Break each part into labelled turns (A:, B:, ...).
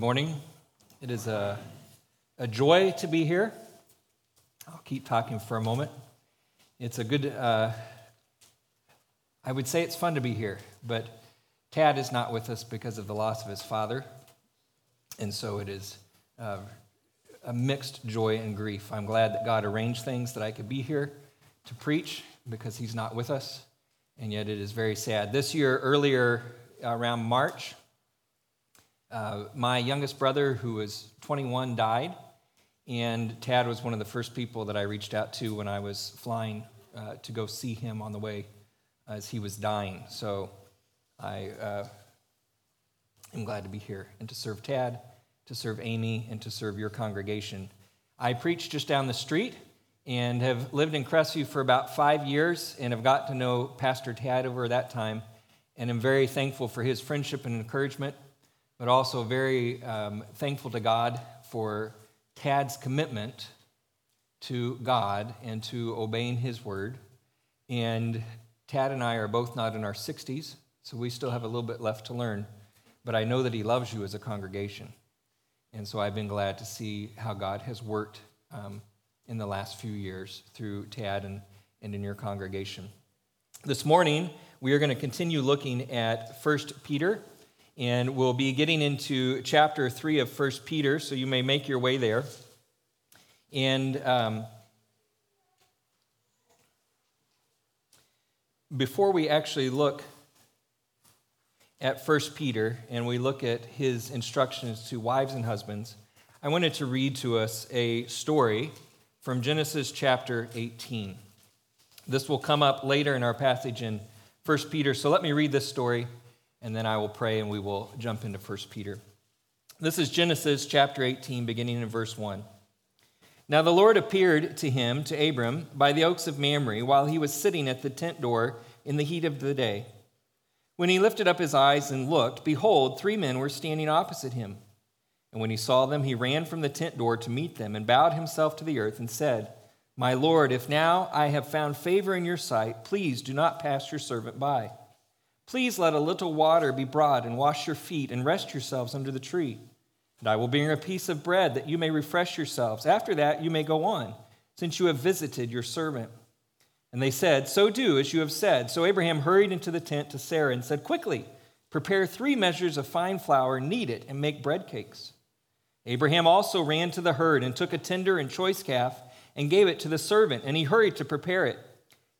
A: Good morning. It is a, a joy to be here. I'll keep talking for a moment. It's a good, uh, I would say it's fun to be here, but Tad is not with us because of the loss of his father. And so it is uh, a mixed joy and grief. I'm glad that God arranged things that I could be here to preach because he's not with us. And yet it is very sad. This year, earlier around March, uh, my youngest brother, who was 21, died, and Tad was one of the first people that I reached out to when I was flying uh, to go see him on the way as he was dying. So I uh, am glad to be here and to serve Tad, to serve Amy, and to serve your congregation. I preach just down the street and have lived in Crestview for about five years and have got to know Pastor Tad over that time and am very thankful for his friendship and encouragement but also very um, thankful to God for Tad's commitment to God and to obeying His word. And Tad and I are both not in our 60s, so we still have a little bit left to learn. But I know that He loves you as a congregation. And so I've been glad to see how God has worked um, in the last few years through Tad and, and in your congregation. This morning, we are going to continue looking at 1 Peter and we'll be getting into chapter 3 of First Peter, so you may make your way there. And um, before we actually look at First Peter and we look at his instructions to wives and husbands, I wanted to read to us a story from Genesis chapter 18. This will come up later in our passage in First Peter, so let me read this story and then I will pray and we will jump into 1 Peter. This is Genesis chapter 18, beginning in verse 1. Now the Lord appeared to him, to Abram, by the oaks of Mamre, while he was sitting at the tent door in the heat of the day. When he lifted up his eyes and looked, behold, three men were standing opposite him. And when he saw them, he ran from the tent door to meet them and bowed himself to the earth and said, My Lord, if now I have found favor in your sight, please do not pass your servant by. Please let a little water be brought and wash your feet and rest yourselves under the tree. And I will bring a piece of bread that you may refresh yourselves. After that, you may go on, since you have visited your servant. And they said, So do as you have said. So Abraham hurried into the tent to Sarah and said, Quickly, prepare three measures of fine flour, knead it, and make bread cakes. Abraham also ran to the herd and took a tender and choice calf and gave it to the servant, and he hurried to prepare it.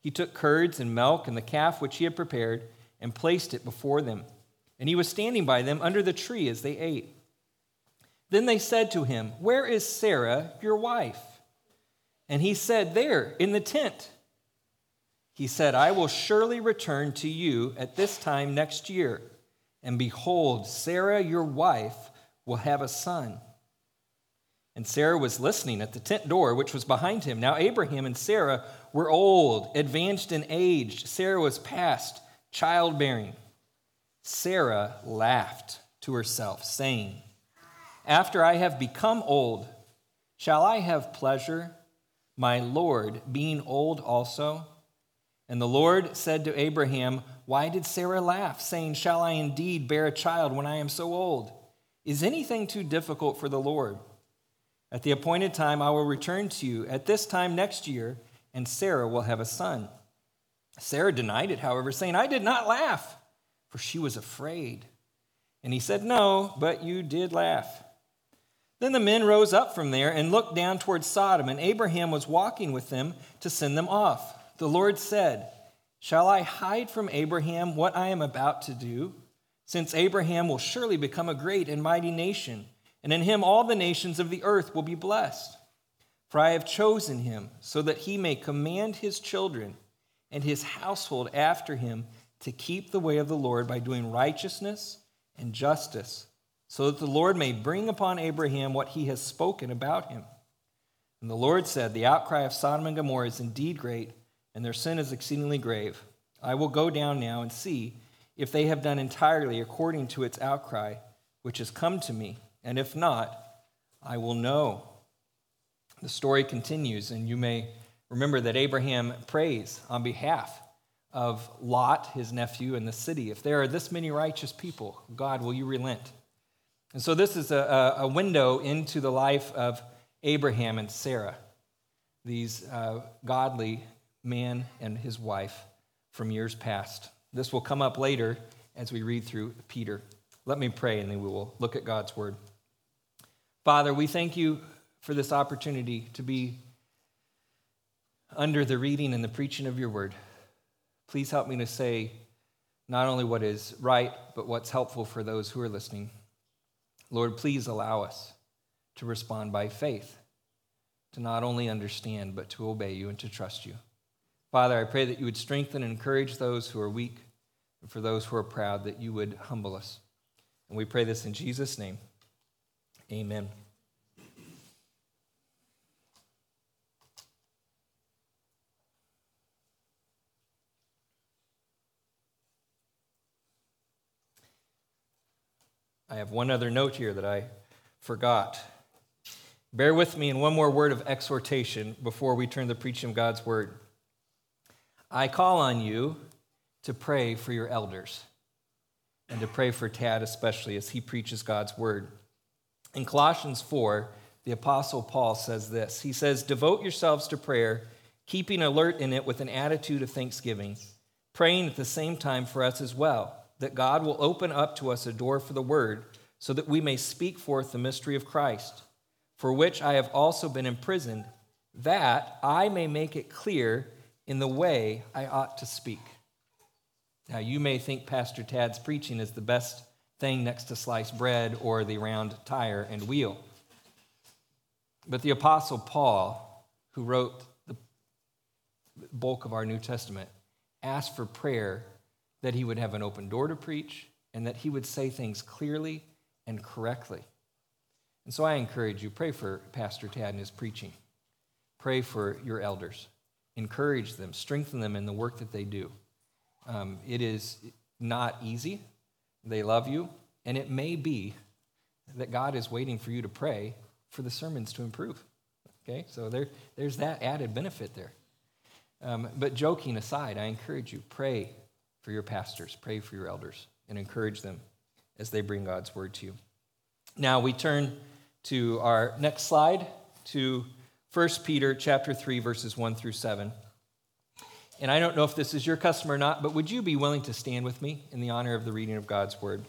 A: He took curds and milk and the calf which he had prepared and placed it before them. And he was standing by them under the tree as they ate. Then they said to him, Where is Sarah, your wife? And he said, There, in the tent. He said, I will surely return to you at this time next year. And behold, Sarah, your wife, will have a son. And Sarah was listening at the tent door, which was behind him. Now, Abraham and Sarah were old, advanced in age. Sarah was past childbearing. Sarah laughed to herself, saying, After I have become old, shall I have pleasure, my Lord being old also? And the Lord said to Abraham, Why did Sarah laugh, saying, Shall I indeed bear a child when I am so old? Is anything too difficult for the Lord? At the appointed time, I will return to you at this time next year, and Sarah will have a son. Sarah denied it, however, saying, I did not laugh, for she was afraid. And he said, No, but you did laugh. Then the men rose up from there and looked down toward Sodom, and Abraham was walking with them to send them off. The Lord said, Shall I hide from Abraham what I am about to do? Since Abraham will surely become a great and mighty nation, and in him all the nations of the earth will be blessed. For I have chosen him so that he may command his children and his household after him to keep the way of the Lord by doing righteousness and justice, so that the Lord may bring upon Abraham what he has spoken about him. And the Lord said, The outcry of Sodom and Gomorrah is indeed great, and their sin is exceedingly grave. I will go down now and see if they have done entirely according to its outcry, which has come to me, and if not, I will know. The story continues, and you may Remember that Abraham prays on behalf of Lot, his nephew, and the city. If there are this many righteous people, God, will you relent? And so this is a, a window into the life of Abraham and Sarah, these uh, godly man and his wife from years past. This will come up later as we read through Peter. Let me pray and then we will look at God's word. Father, we thank you for this opportunity to be under the reading and the preaching of your word. Please help me to say not only what is right, but what's helpful for those who are listening. Lord, please allow us to respond by faith, to not only understand, but to obey you and to trust you. Father, I pray that you would strengthen and encourage those who are weak, and for those who are proud, that you would humble us. And we pray this in Jesus' name. Amen. I have one other note here that I forgot. Bear with me in one more word of exhortation before we turn to the preaching of God's word. I call on you to pray for your elders and to pray for Tad, especially as he preaches God's word. In Colossians 4, the Apostle Paul says this He says, Devote yourselves to prayer, keeping alert in it with an attitude of thanksgiving, praying at the same time for us as well that God will open up to us a door for the word, so that we may speak forth the mystery of Christ, for which I have also been imprisoned, that I may make it clear in the way I ought to speak. Now, you may think Pastor Tad's preaching is the best thing next to sliced bread or the round tire and wheel. But the Apostle Paul, who wrote the bulk of our New Testament, asked for prayer that he would have an open door to preach, and that he would say things clearly and correctly. And so I encourage you pray for Pastor Tad and his preaching. Pray for your elders. Encourage them, strengthen them in the work that they do. Um, it is not easy. They love you, and it may be that God is waiting for you to pray for the sermons to improve. Okay, so there, there's that added benefit there. Um, but joking aside, I encourage you pray for your pastors, pray for your elders, and encourage them as they bring God's word to you. Now we turn to our next slide to 1 Peter chapter 3 verses 1 through 7. And I don't know if this is your custom or not, but would you be willing to stand with me in the honor of the reading of God's word?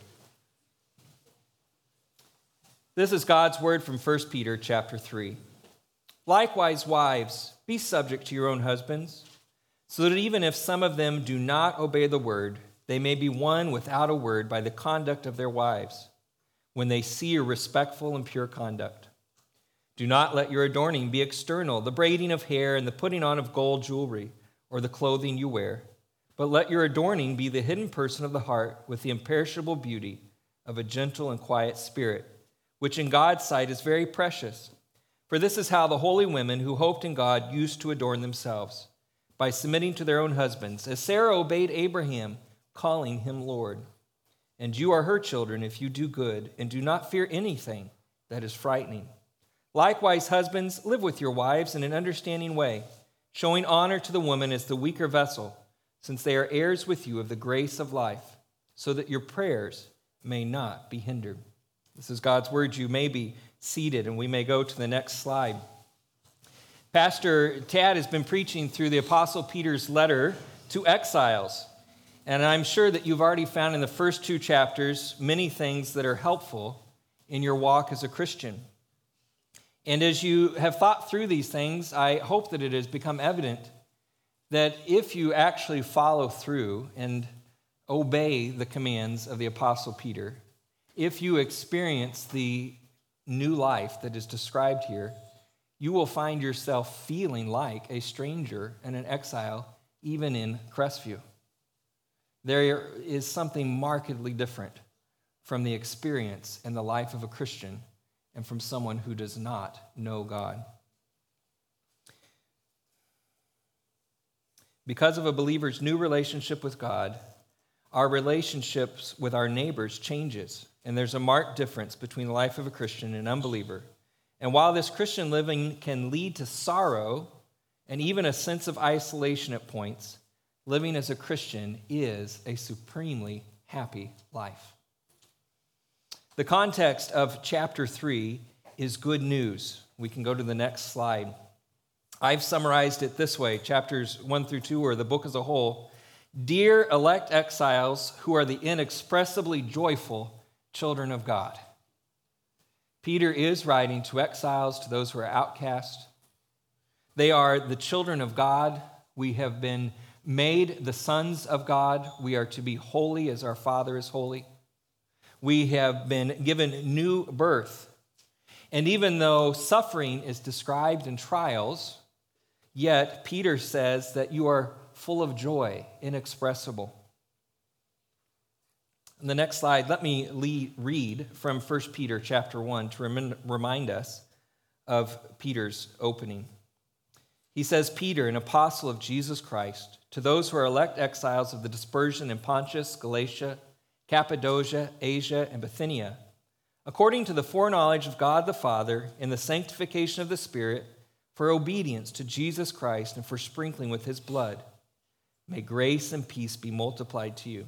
A: This is God's word from 1 Peter chapter 3. Likewise, wives, be subject to your own husbands so that even if some of them do not obey the word, they may be won without a word by the conduct of their wives, when they see your respectful and pure conduct. Do not let your adorning be external, the braiding of hair and the putting on of gold jewelry, or the clothing you wear, but let your adorning be the hidden person of the heart with the imperishable beauty of a gentle and quiet spirit, which in God's sight is very precious. For this is how the holy women who hoped in God used to adorn themselves by submitting to their own husbands, as Sarah obeyed Abraham, calling him Lord. And you are her children if you do good and do not fear anything that is frightening. Likewise, husbands, live with your wives in an understanding way, showing honor to the woman as the weaker vessel, since they are heirs with you of the grace of life, so that your prayers may not be hindered. This is God's word. You may be seated, and we may go to the next slide. Pastor Tad has been preaching through the Apostle Peter's letter to exiles. And I'm sure that you've already found in the first two chapters many things that are helpful in your walk as a Christian. And as you have thought through these things, I hope that it has become evident that if you actually follow through and obey the commands of the Apostle Peter, if you experience the new life that is described here, you will find yourself feeling like a stranger and an exile, even in Crestview. There is something markedly different from the experience and the life of a Christian and from someone who does not know God. Because of a believer's new relationship with God, our relationships with our neighbors changes, and there's a marked difference between the life of a Christian and an unbeliever and while this Christian living can lead to sorrow and even a sense of isolation at points, living as a Christian is a supremely happy life. The context of chapter 3 is good news. We can go to the next slide. I've summarized it this way chapters 1 through 2, or the book as a whole. Dear elect exiles who are the inexpressibly joyful children of God. Peter is writing to exiles, to those who are outcast. They are the children of God. We have been made the sons of God. We are to be holy as our Father is holy. We have been given new birth. And even though suffering is described in trials, yet Peter says that you are full of joy, inexpressible. The next slide, let me lead, read from 1 Peter chapter 1 to remind us of Peter's opening. He says, Peter, an apostle of Jesus Christ, to those who are elect exiles of the dispersion in Pontus, Galatia, Cappadocia, Asia, and Bithynia, according to the foreknowledge of God the Father, in the sanctification of the Spirit, for obedience to Jesus Christ and for sprinkling with his blood, may grace and peace be multiplied to you.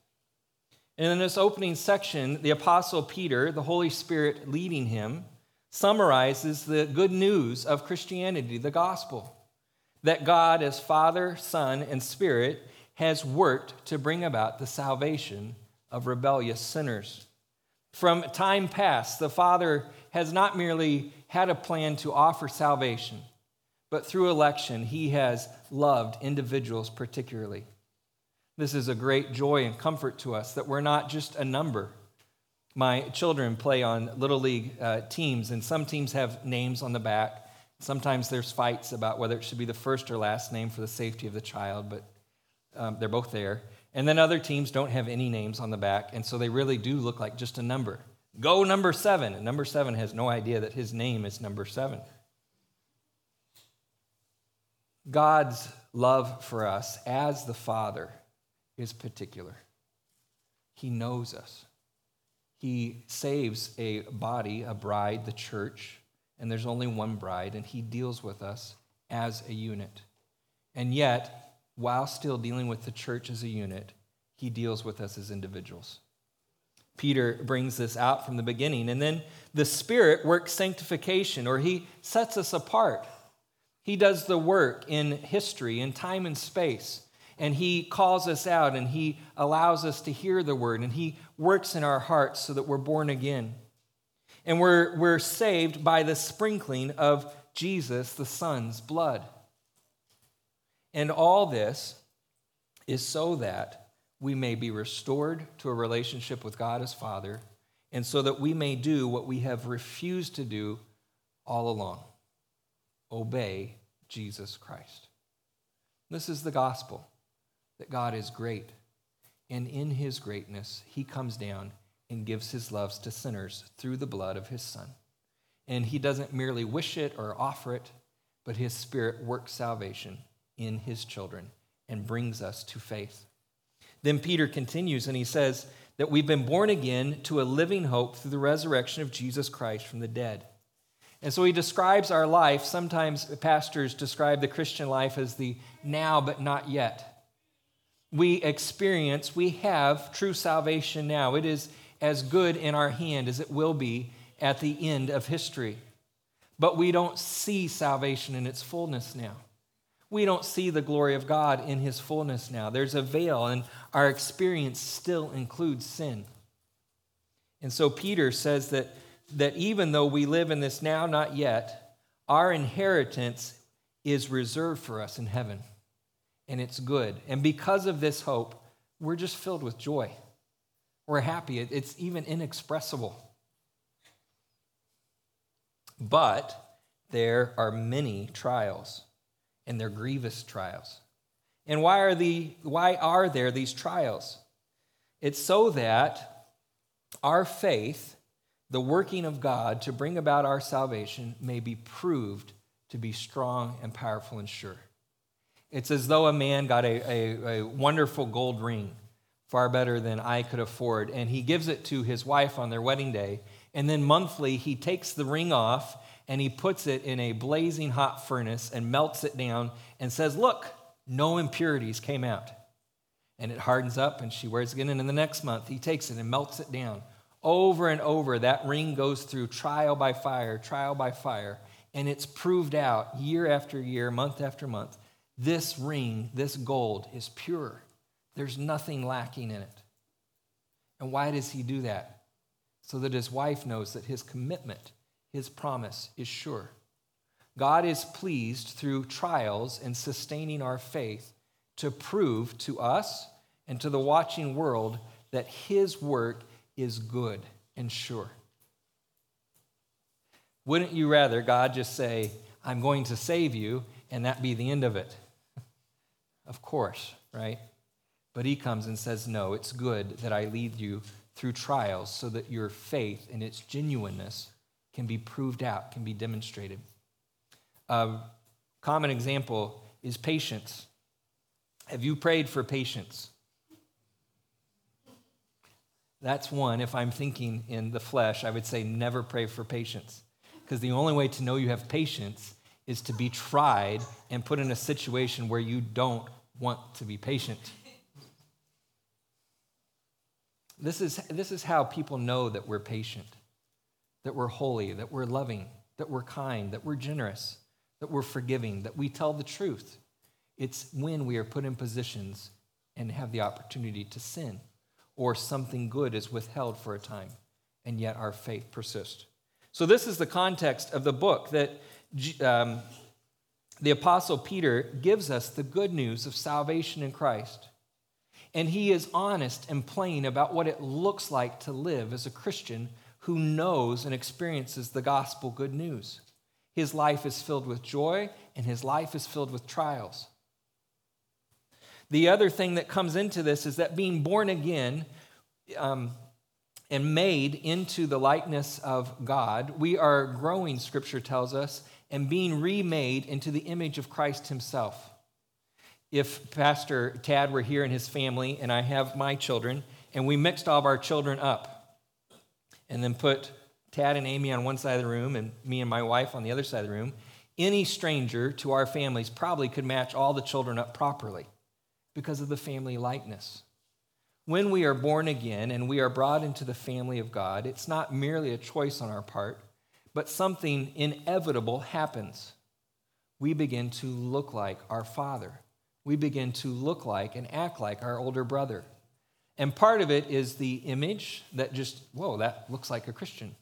A: And in this opening section, the Apostle Peter, the Holy Spirit leading him, summarizes the good news of Christianity, the gospel that God, as Father, Son, and Spirit, has worked to bring about the salvation of rebellious sinners. From time past, the Father has not merely had a plan to offer salvation, but through election, He has loved individuals particularly. This is a great joy and comfort to us that we're not just a number. My children play on Little League uh, teams, and some teams have names on the back. Sometimes there's fights about whether it should be the first or last name for the safety of the child, but um, they're both there. And then other teams don't have any names on the back, and so they really do look like just a number. Go number seven. And number seven has no idea that his name is number seven. God's love for us as the Father is particular. He knows us. He saves a body, a bride, the church, and there's only one bride, and he deals with us as a unit. And yet, while still dealing with the church as a unit, he deals with us as individuals. Peter brings this out from the beginning. And then the Spirit works sanctification, or he sets us apart. He does the work in history, in time and space. And he calls us out and he allows us to hear the word and he works in our hearts so that we're born again. And we're, we're saved by the sprinkling of Jesus, the Son's blood. And all this is so that we may be restored to a relationship with God as Father, and so that we may do what we have refused to do all along obey Jesus Christ. This is the gospel that God is great, and in his greatness, he comes down and gives his loves to sinners through the blood of his Son. And he doesn't merely wish it or offer it, but his Spirit works salvation in his children and brings us to faith. Then Peter continues and he says that we've been born again to a living hope through the resurrection of Jesus Christ from the dead. And so he describes our life. Sometimes pastors describe the Christian life as the now but not yet. We experience, we have true salvation now. It is as good in our hand as it will be at the end of history. But we don't see salvation in its fullness now. We don't see the glory of God in his fullness now. There's a veil, and our experience still includes sin. And so Peter says that that even though we live in this now, not yet, our inheritance is reserved for us in heaven. And it's good. And because of this hope, we're just filled with joy. We're happy. It's even inexpressible. But there are many trials, and they're grievous trials. And why are, the, why are there these trials? It's so that our faith, the working of God to bring about our salvation, may be proved to be strong and powerful and sure. It's as though a man got a, a, a, wonderful gold ring, far better than I could afford, and he gives it to his wife on their wedding day. And then monthly, he takes the ring off and he puts it in a blazing hot furnace and melts it down and says, Look, no impurities came out. And it hardens up, and she wears it again. And in the next month, he takes it and melts it down. Over and over, that ring goes through trial by fire, trial by fire, and it's proved out year after year, month after month. This ring, this gold, is pure. There's nothing lacking in it. And why does he do that? So that his wife knows that his commitment, his promise, is sure. God is pleased through trials and sustaining our faith to prove to us and to the watching world that his work is good and sure. Wouldn't you rather God just say, I'm going to save you, and that be the end of it? Of course, right? But he comes and says, No, it's good that I lead you through trials so that your faith and its genuineness can be proved out, can be demonstrated. A common example is patience. Have you prayed for patience? That's one. If I'm thinking in the flesh, I would say never pray for patience. Because the only way to know you have patience is to be tried and put in a situation where you don't want to be patient. This is, this is how people know that we're patient, that we're holy, that we're loving, that we're kind, that we're generous that we're forgiving, that we tell the truth. It's when we are put in positions and have the opportunity to sin, or something good is withheld for a time, and yet our faith persists. So, this is the context of the book that um, the Apostle Peter gives us the good news of salvation in Christ. And he is honest and plain about what it looks like to live as a Christian who knows and experiences the gospel good news. His life is filled with joy, and his life is filled with trials. The other thing that comes into this is that being born again um, and made into the likeness of God, we are growing, scripture tells us, and being remade into the image of Christ himself. If Pastor Tad were here and his family, and I have my children, and we mixed all of our children up and then put Tad and Amy on one side of the room and me and my wife on the other side of the room, any stranger to our families probably could match all the children up properly because of the family likeness. When we are born again and we are brought into the family of God, it's not merely a choice on our part, but something inevitable happens. We begin to look like our Father. We begin to look like and act like our older brother. And part of it is the image that just, whoa, that looks like a Christian.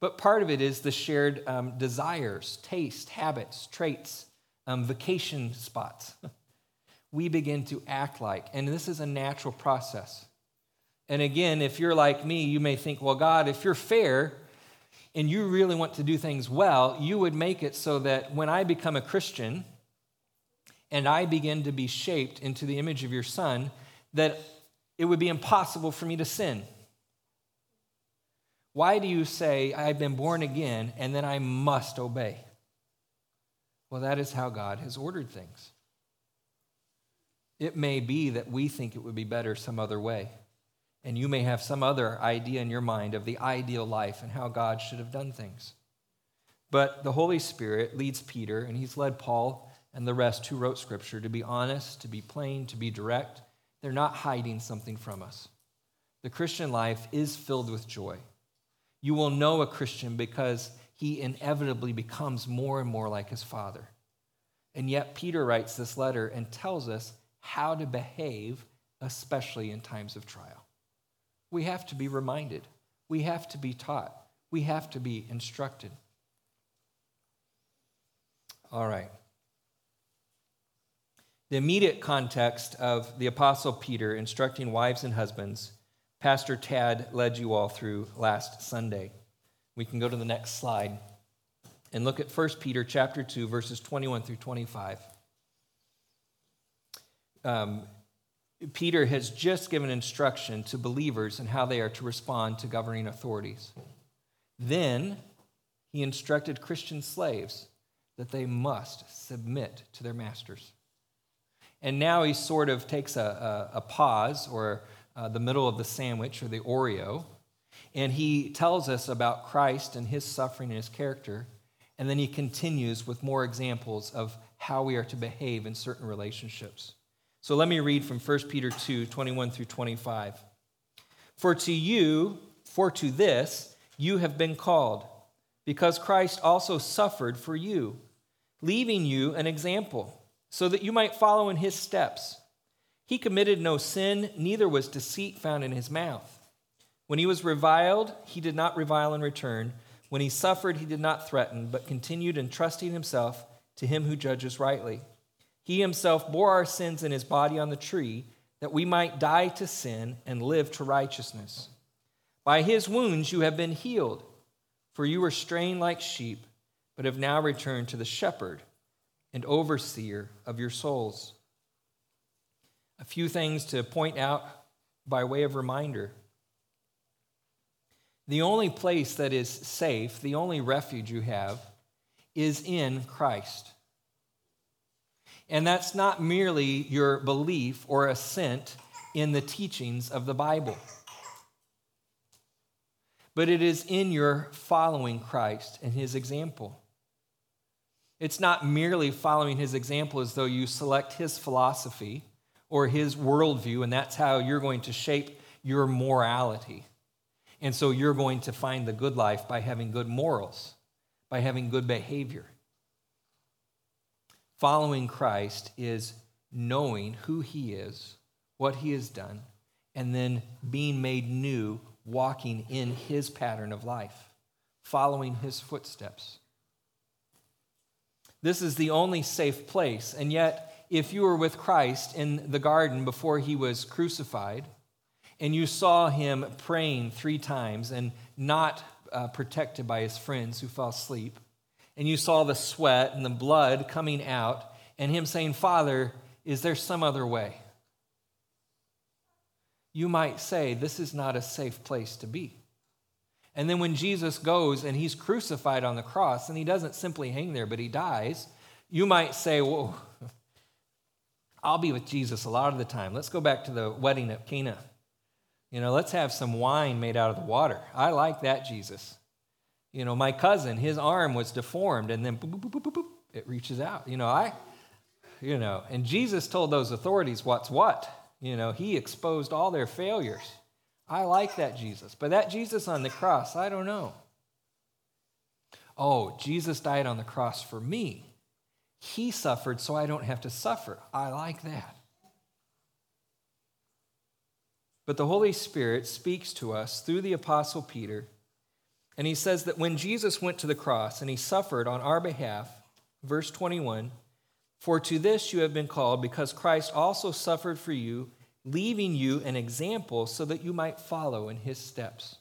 A: But part of it is the shared um, desires, taste, habits, traits, um, vacation spots. we begin to act like, and this is a natural process. And again, if you're like me, you may think, well, God, if you're fair and you really want to do things well, you would make it so that when I become a Christian and I begin to be shaped into the image of your Son, that it would be impossible for me to sin. Why do you say, I've been born again, and then I must obey? Well, that is how God has ordered things. It may be that we think it would be better some other way. And you may have some other idea in your mind of the ideal life and how God should have done things. But the Holy Spirit leads Peter, and he's led Paul and the rest who wrote Scripture to be honest, to be plain, to be direct. They're not hiding something from us. The Christian life is filled with joy. You will know a Christian because he inevitably becomes more and more like his father. And yet, Peter writes this letter and tells us how to behave, especially in times of trial. We have to be reminded, we have to be taught, We have to be instructed. All right. The immediate context of the Apostle Peter instructing wives and husbands, Pastor Tad led you all through last Sunday. We can go to the next slide and look at 1 Peter chapter 2, verses 21 through 25. Um, Peter has just given instruction to believers in how they are to respond to governing authorities. Then he instructed Christian slaves that they must submit to their masters. And now he sort of takes a, a, a pause or uh, the middle of the sandwich or the Oreo, and he tells us about Christ and his suffering and his character. And then he continues with more examples of how we are to behave in certain relationships. So let me read from 1 Peter 2 21 through 25. For to you, for to this, you have been called, because Christ also suffered for you, leaving you an example, so that you might follow in his steps. He committed no sin, neither was deceit found in his mouth. When he was reviled, he did not revile in return. When he suffered, he did not threaten, but continued entrusting himself to him who judges rightly. He himself bore our sins in his body on the tree, that we might die to sin and live to righteousness. By his wounds you have been healed, for you were straying like sheep, but have now returned to the shepherd and overseer of your souls. A few things to point out by way of reminder. The only place that is safe, the only refuge you have, is in Christ. And that's not merely your belief or assent in the teachings of the Bible, but it is in your following Christ and his example. It's not merely following his example as though you select his philosophy or his worldview, and that's how you're going to shape your morality. And so you're going to find the good life by having good morals, by having good behavior. Following Christ is knowing who he is, what he has done, and then being made new, walking in his pattern of life, following his footsteps. This is the only safe place. And yet, if you were with Christ in the garden before he was crucified, and you saw him praying three times and not uh, protected by his friends who fell asleep, and you saw the sweat and the blood coming out, and him saying, Father, is there some other way? You might say, This is not a safe place to be. And then when Jesus goes and he's crucified on the cross, and he doesn't simply hang there, but he dies, you might say, Whoa, I'll be with Jesus a lot of the time. Let's go back to the wedding at Cana. You know, let's have some wine made out of the water. I like that, Jesus. You know, my cousin, his arm was deformed, and then boop, boop, boop, it reaches out. You know, I, you know, and Jesus told those authorities what's what. You know, he exposed all their failures. I like that Jesus. But that Jesus on the cross, I don't know. Oh, Jesus died on the cross for me. He suffered so I don't have to suffer. I like that. But the Holy Spirit speaks to us through the Apostle Peter and he says that when Jesus went to the cross and he suffered on our behalf, verse 21, for to this you have been called, because Christ also suffered for you, leaving you an example so that you might follow in his steps.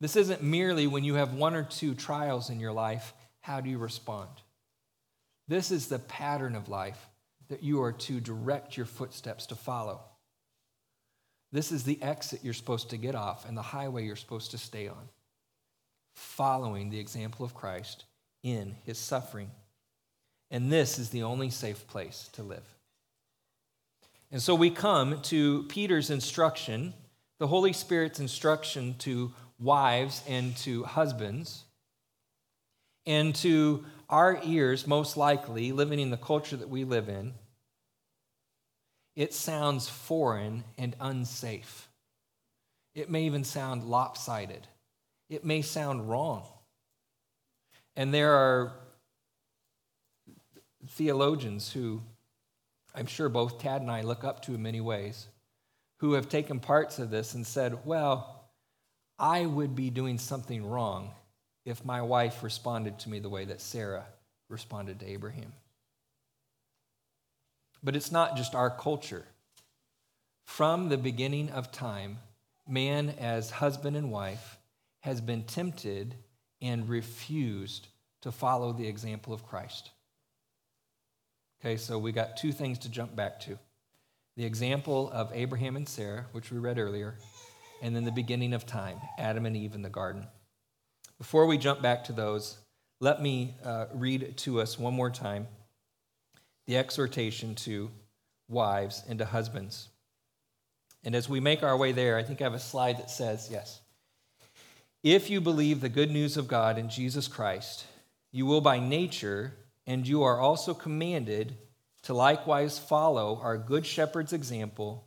A: This isn't merely when you have one or two trials in your life, how do you respond? This is the pattern of life that you are to direct your footsteps to follow. This is the exit you're supposed to get off and the highway you're supposed to stay on, following the example of Christ in his suffering. And this is the only safe place to live. And so we come to Peter's instruction, the Holy Spirit's instruction to wives and to husbands, and to our ears, most likely, living in the culture that we live in, it sounds foreign and unsafe. It may even sound lopsided. It may sound wrong. And there are theologians who I'm sure both Tad and I look up to in many ways who have taken parts of this and said, well, I would be doing something wrong if my wife responded to me the way that Sarah responded to Abraham. But it's not just our culture. From the beginning of time, man, as husband and wife, has been tempted and refused to follow the example of Christ. Okay, so we got two things to jump back to the example of Abraham and Sarah, which we read earlier, and then the beginning of time, Adam and Eve in the garden. Before we jump back to those, let me uh, read to us one more time the exhortation to wives and to husbands. And as we make our way there, I think I have a slide that says, yes, if you believe the good news of God in Jesus Christ, you will by nature, and you are also commanded to likewise follow our good shepherd's example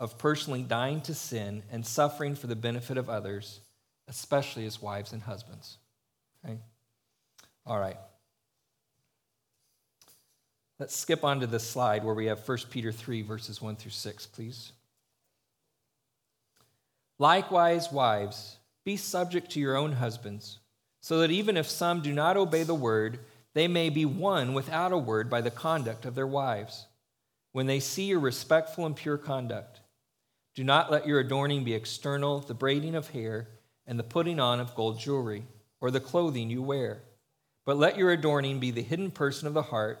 A: of personally dying to sin and suffering for the benefit of others, especially as wives and husbands. Okay? All right. Let's skip on to the slide where we have 1 Peter 3, verses 1 through 6, please. Likewise, wives, be subject to your own husbands, so that even if some do not obey the word, they may be won without a word by the conduct of their wives, when they see your respectful and pure conduct. Do not let your adorning be external, the braiding of hair, and the putting on of gold jewelry, or the clothing you wear. But let your adorning be the hidden person of the heart,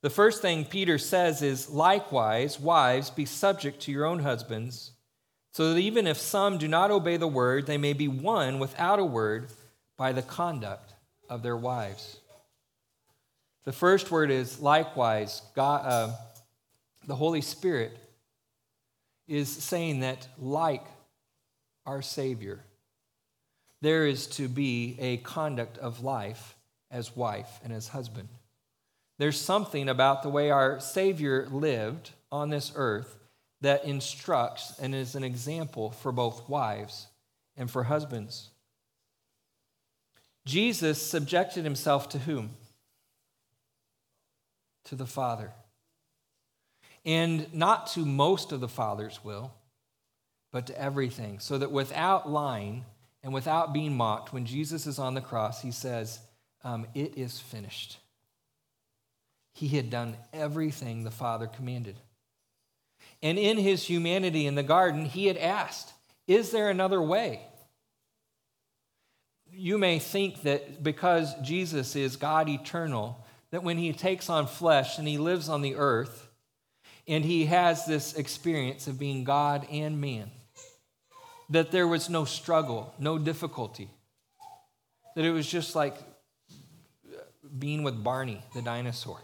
A: The first thing Peter says is, likewise, wives, be subject to your own husbands so that even if some do not obey the word, they may be won without a word by the conduct of their wives. The first word is likewise, God, uh, the Holy Spirit is saying that, like our Savior, there is to be a conduct of life as wife and as husband. There's something about the way our Savior lived on this earth that instructs and is an example for both wives and for husbands. Jesus subjected himself to whom? To the Father. And not to most of the Father's will, but to everything. So that without lying and without being mocked, when Jesus is on the cross, he says, um, It is finished. He had done everything the Father commanded. And in his humanity in the garden, he had asked, Is there another way? You may think that because Jesus is God eternal, that when he takes on flesh and he lives on the earth, and he has this experience of being God and man, that there was no struggle, no difficulty, that it was just like being with Barney the dinosaur,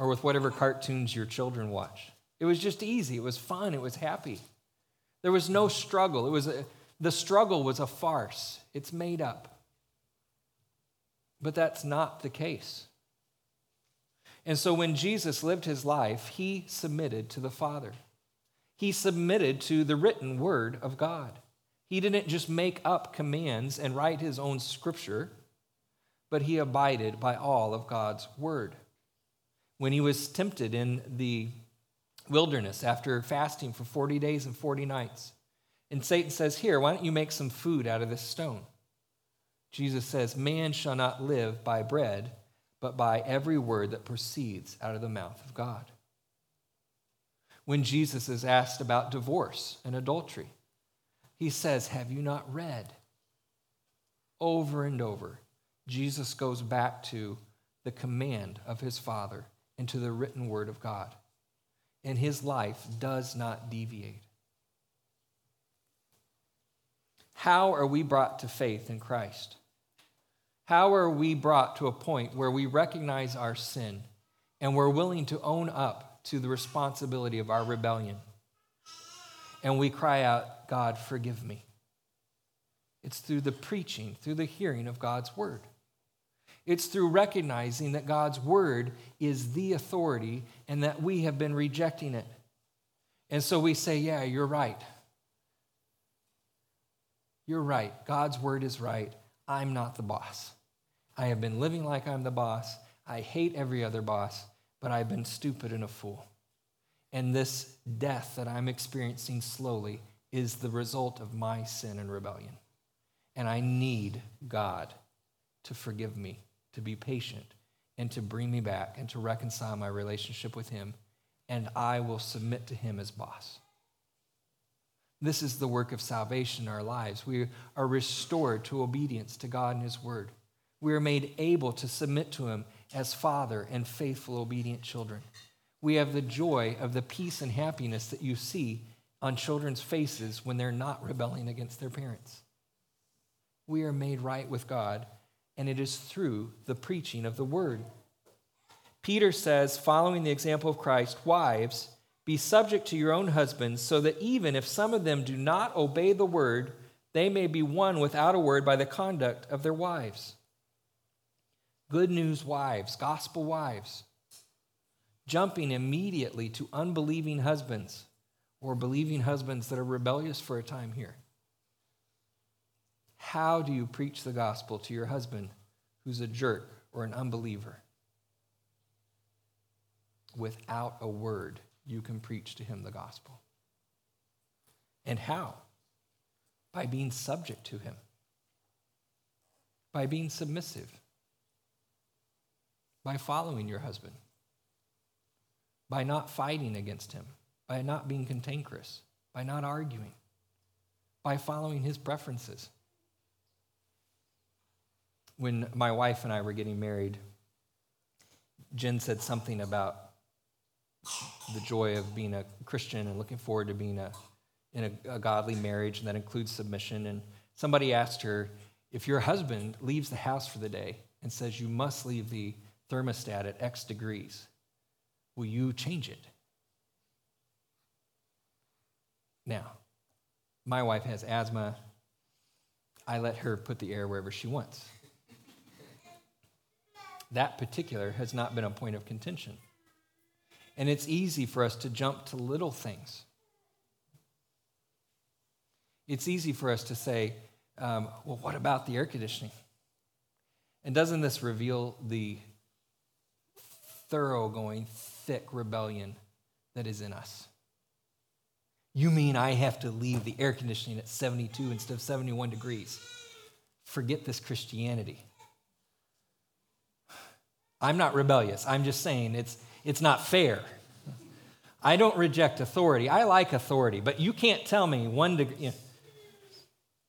A: or with whatever cartoons your children watch. It was just easy. It was fun. It was happy. There was no struggle. It was a, the struggle was a farce. It's made up. But that's not the case. And so when Jesus lived his life, he submitted to the Father. He submitted to the written word of God. He didn't just make up commands and write his own scripture, but he abided by all of God's word. When he was tempted in the wilderness after fasting for 40 days and 40 nights. And Satan says, Here, why don't you make some food out of this stone? Jesus says, Man shall not live by bread, but by every word that proceeds out of the mouth of God. When Jesus is asked about divorce and adultery, he says, Have you not read? Over and over, Jesus goes back to the command of his Father and to the written word of God and his life does not deviate. How are we brought to faith in Christ? How are we brought to a point where we recognize our sin and we're willing to own up to the responsibility of our rebellion? And we cry out, God, forgive me. It's through the preaching, through the hearing of God's word. It's through recognizing that God's word is the authority and that we have been rejecting it. And so we say, Yeah, you're right. You're right. God's word is right. I'm not the boss. I have been living like I'm the boss. I hate every other boss, but I've been stupid and a fool. And this death that I'm experiencing slowly is the result of my sin and rebellion. And I need God to forgive me, to be patient, and to bring me back and to reconcile my relationship with Him. And I will submit to Him as boss. This is the work of salvation in our lives. We are restored to obedience to God and His Word. We are made able to submit to Him as Father and faithful, obedient children. We have the joy of the peace and happiness that you see on children's faces when they're not rebelling against their parents. We are made right with God, and it is through the preaching of the Word. Peter says, following the example of Christ, wives, be subject to your own husbands, so that even if some of them do not obey the word, they may be won without a word by the conduct of their wives. Good news wives, gospel wives, jumping immediately to unbelieving husbands or believing husbands that are rebellious for a time here. How do you preach the gospel to your husband who's a jerk or an unbeliever? Without a word you can preach to him the gospel. And how? By being subject to him, by being submissive, by following your husband, by not fighting against him, by not being cantankerous, by not arguing, by following his preferences. When my wife and I were getting married, Jen said something about the joy of being a Christian and looking forward to being a, in a, a godly marriage, and that includes submission. And somebody asked her, if your husband leaves the house for the day and says you must leave the thermostat at X degrees, will you change it? Now, my wife has asthma. I let her put the air wherever she wants. That particular has not been a point of contention. And it's easy for us to jump to little things. It's easy for us to say, um, well, what about the air conditioning? And doesn't this reveal the thoroughgoing, thick rebellion that is in us? You mean I have to leave the air conditioning at 72 instead of 71 degrees? Forget this Christianity. I'm not rebellious. I'm just saying it's, it's not fair. I don't reject authority. I like authority, but you can't tell me one degree. You know,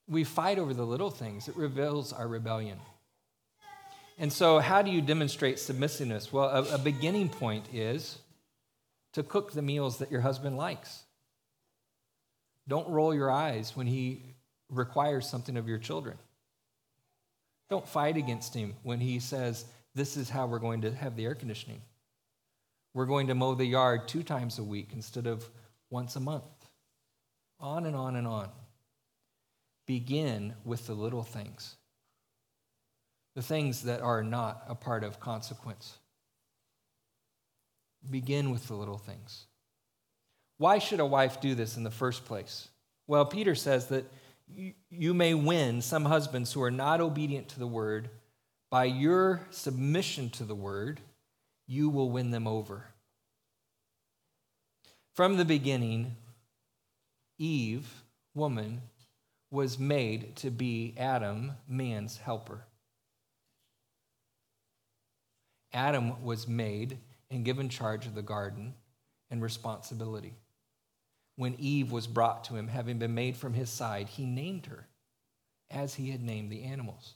A: we fight over the little things, it reveals our rebellion. And so, how do you demonstrate submissiveness? Well, a, a beginning point is to cook the meals that your husband likes. Don't roll your eyes when he requires something of your children. Don't fight against him when he says, This is how we're going to have the air conditioning. We're going to mow the yard two times a week instead of once a month. On and on and on. Begin with the little things, the things that are not a part of consequence. Begin with the little things. Why should a wife do this in the first place? Well, Peter says that you may win some husbands who are not obedient to the word by your submission to the word you will win them over. From the beginning, Eve, woman, was made to be Adam, man's helper. Adam was made and given charge of the garden and responsibility. When Eve was brought to him, having been made from his side, he named her as he had named the animals.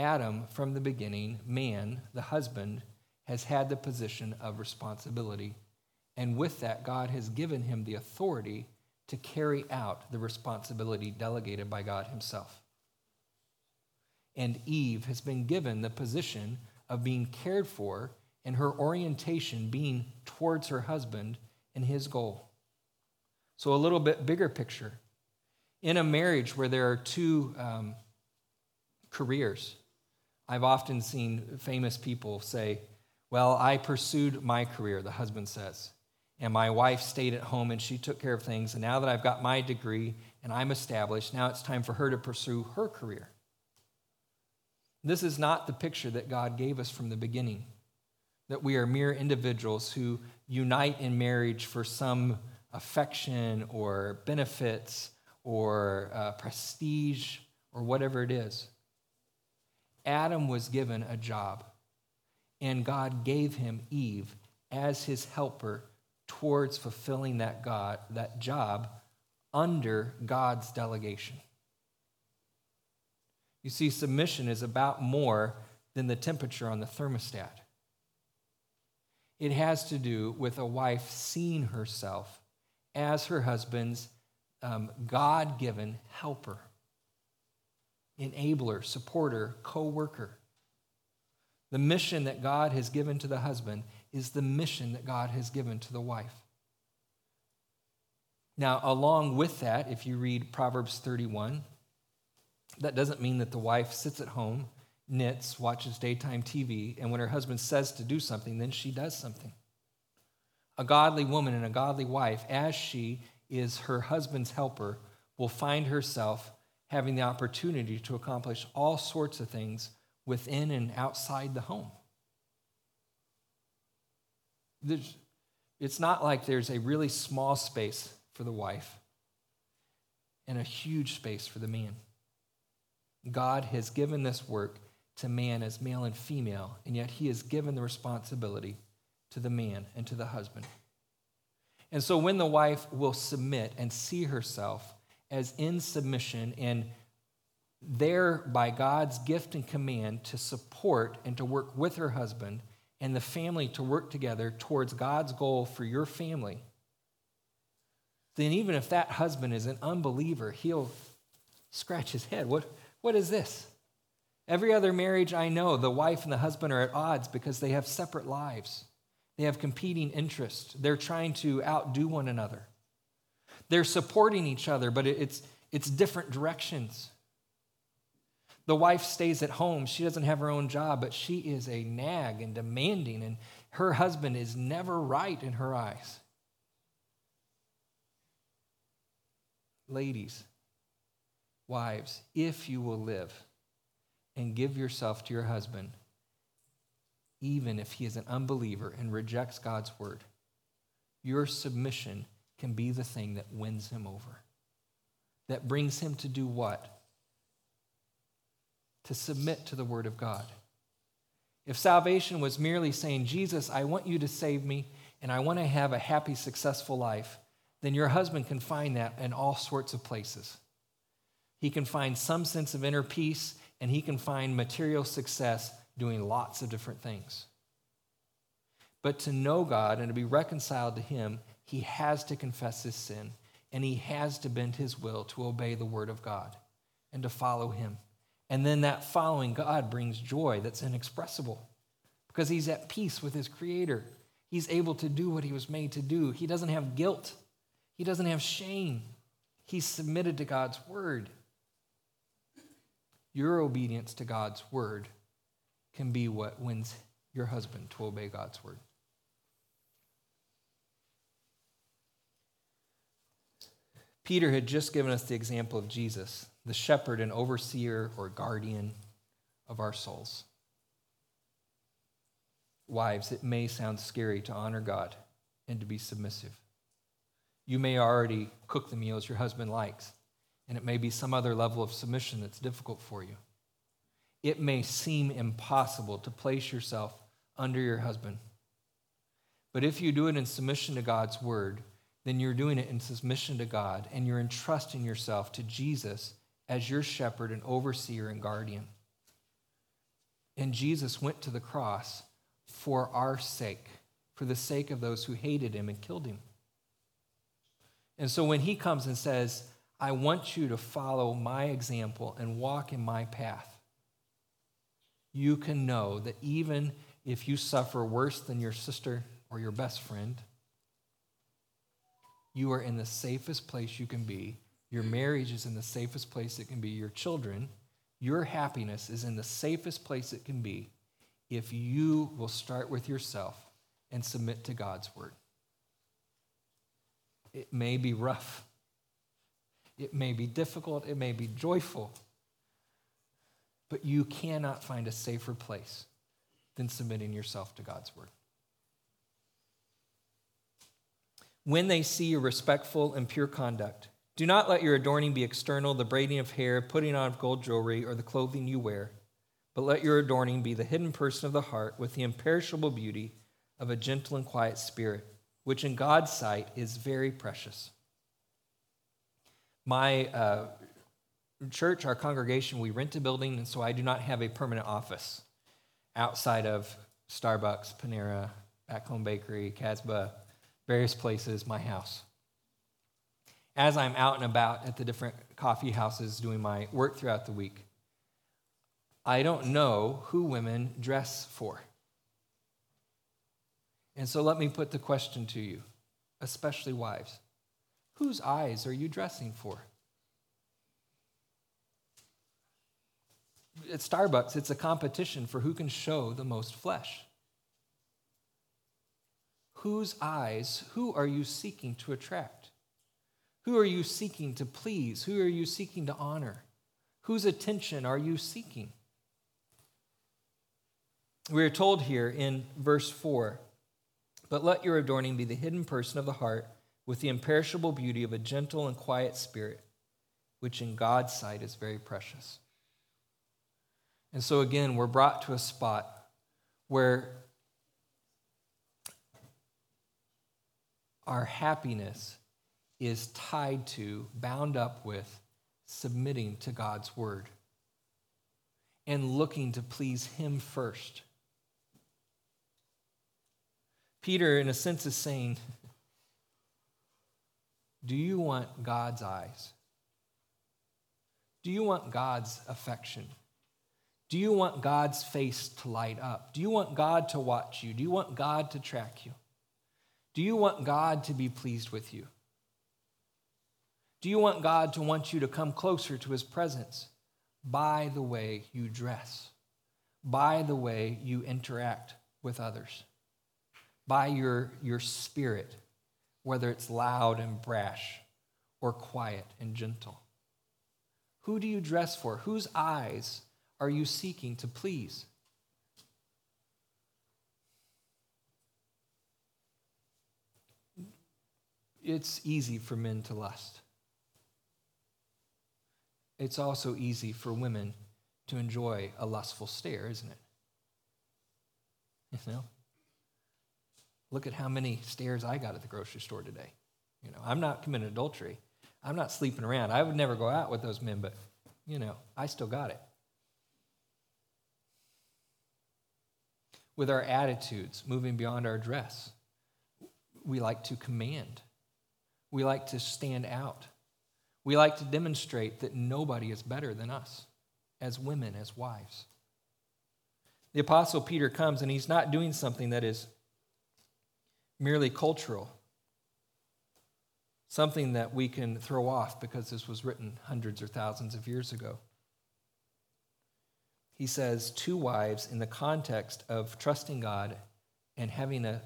A: Adam, from the beginning, man, the husband, has had the position of responsibility. And with that, God has given him the authority to carry out the responsibility delegated by God Himself. And Eve has been given the position of being cared for and her orientation being towards her husband and his goal. So, a little bit bigger picture In a marriage where there are two um, careers, I've often seen famous people say, Well, I pursued my career, the husband says, and my wife stayed at home and she took care of things. And now that I've got my degree and I'm established, now it's time for her to pursue her career. This is not the picture that God gave us from the beginning, that we are mere individuals who unite in marriage for some affection or benefits or uh, prestige or whatever it is. Adam was given a job, and God gave him Eve as his helper towards fulfilling that, God, that job under God's delegation. You see, submission is about more than the temperature on the thermostat. It has to do with a wife seeing herself as her husband's um, God given helper, enabler, supporter, co worker. The mission that God has given to the husband is the mission that God has given to the wife. Now, along with that, if you read Proverbs 31, that doesn't mean that the wife sits at home, knits, watches daytime TV, and when her husband says to do something, then she does something. A godly woman and a godly wife, as she is her husband's helper, will find herself having the opportunity to accomplish all sorts of things within and outside the home. There's, it's not like there's a really small space for the wife and a huge space for the man. God has given this work to man as male and female, and yet he has given the responsibility to the man and to the husband. And so when the wife will submit and see herself as in submission and there by God's gift and command to support and to work with her husband and the family to work together towards God's goal for your family, then even if that husband is an unbeliever, he'll scratch his head. What, what is this? Every other marriage I know, the wife and the husband are at odds because they have separate lives. They have competing interests. They're trying to outdo one another. They're supporting each other, but it's, it's different directions. The wife stays at home. She doesn't have her own job, but she is a nag and demanding, and her husband is never right in her eyes. Ladies, wives, if you will live and give yourself to your husband, even if he is an unbeliever and rejects God's word, your submission can be the thing that wins him over. That brings him to do what? To submit to the word of God. If salvation was merely saying, Jesus, I want you to save me and I want to have a happy, successful life, then your husband can find that in all sorts of places. He can find some sense of inner peace and he can find material success doing lots of different things. But to know God and to be reconciled to Him, he has to confess his sin and he has to bend his will to obey the word of God and to follow Him. And then that following God brings joy that's inexpressible because he's at peace with his Creator. He's able to do what he was made to do. He doesn't have guilt, he doesn't have shame. He's submitted to God's word. Your obedience to God's word can be what wins your husband to obey God's word. Peter had just given us the example of Jesus, the shepherd and overseer or guardian of our souls. Wives, it may sound scary to honor God and to be submissive. You may already cook the meals your husband likes, and it may be some other level of submission that's difficult for you it may seem impossible to place yourself under your husband. But if you do it in submission to God's word, then you're doing it in submission to God and you're entrusting yourself to Jesus as your shepherd and overseer and guardian. And Jesus went to the cross for our sake, for the sake of those who hated him and killed him. And so when he comes and says, I want you to follow my example and walk in my path, you can know that even if you suffer worse than your sister or your best friend, you are in the safest place you can be Your marriage is in the safest place it can be. Your children, your happiness is in the safest place it can be if you will start with yourself and submit to God's word. It may be rough, it may be difficult, it may be joyful, but you cannot find a safer place than submitting yourself to God's word. When they see your respectful and pure conduct, do not let your adorning be external, the braiding of hair, putting on of gold jewelry, or the clothing you wear, but let your adorning be the hidden person of the heart with the imperishable beauty of a gentle and quiet spirit, which in God's sight is very precious. My uh, church, our congregation, we rent a building, and so I do not have a permanent office outside of Starbucks, Panera, Back Home Bakery, Casbah, various places, my house. As I'm out and about at the different coffee houses doing my work throughout the week, I don't know who women dress for. And so let me put the question to you, especially wives. Whose eyes are you dressing for? At Starbucks, it's a competition for who can show the most flesh. Whose eyes, who are you seeking to attract? Who are you seeking to please? Who are you seeking to honor? Whose attention are you seeking? We are told here in verse 4 But let your adorning be the hidden person of the heart with the imperishable beauty of a gentle and quiet spirit, which in God's sight is very precious. And so again, we're brought to a spot where our happiness is tied to, bound up with, submitting to God's word and looking to please Him first. Peter, in a sense, is saying, Do you want God's eyes? Do you want God's affection? Do you want God's face to light up? Do you want God to watch you? Do you want God to track you? Do you want God to be pleased with you? Do you want God to want you to come closer to his presence by the way you dress, by the way you interact with others, by your, your spirit, whether it's loud and brash or quiet and gentle? Who do you dress for? Whose eyes are you seeking to please? It's easy for men to lust. It's also easy for women to enjoy a lustful stare, isn't it? You know? Look at how many stares I got at the grocery store today. You know, I'm not committing adultery. I'm not sleeping around. I would never go out with those men, but, you know, I still got it. with our attitudes, moving beyond our dress. We like to command. We like to stand out. We like to demonstrate that nobody is better than us as women, as wives. The Apostle Peter comes and he's not doing something that is merely cultural, something that we can throw off because this was written hundreds or thousands of years ago he says to wives in the context of trusting God and having a,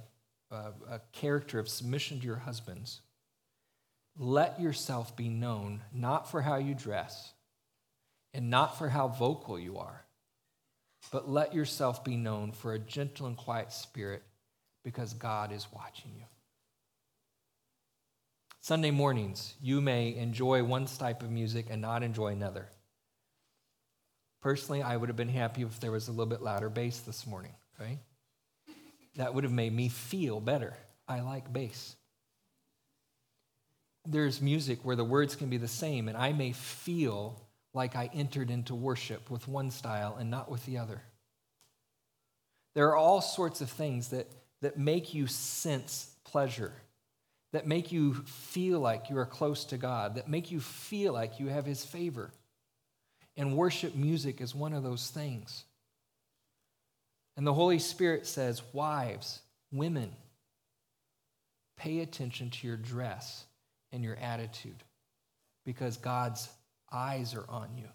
A: a, a, character of submission to your husbands. Let yourself be known not for how you dress and not for how vocal you are, but let yourself be known for a gentle and quiet spirit because God is watching you. Sunday mornings, you may enjoy one type of music and not enjoy another. Personally, I would have been happy if there was a little bit louder bass this morning, right? That would have made me feel better. I like bass. There's music where the words can be the same, and I may feel like I entered into worship with one style and not with the other. There are all sorts of things that, that make you sense pleasure, that make you feel like you are close to God, that make you feel like you have His favor. And worship music is one of those things. And the Holy Spirit says, Wives, women, pay attention to your dress and your attitude. because God's eyes are on you.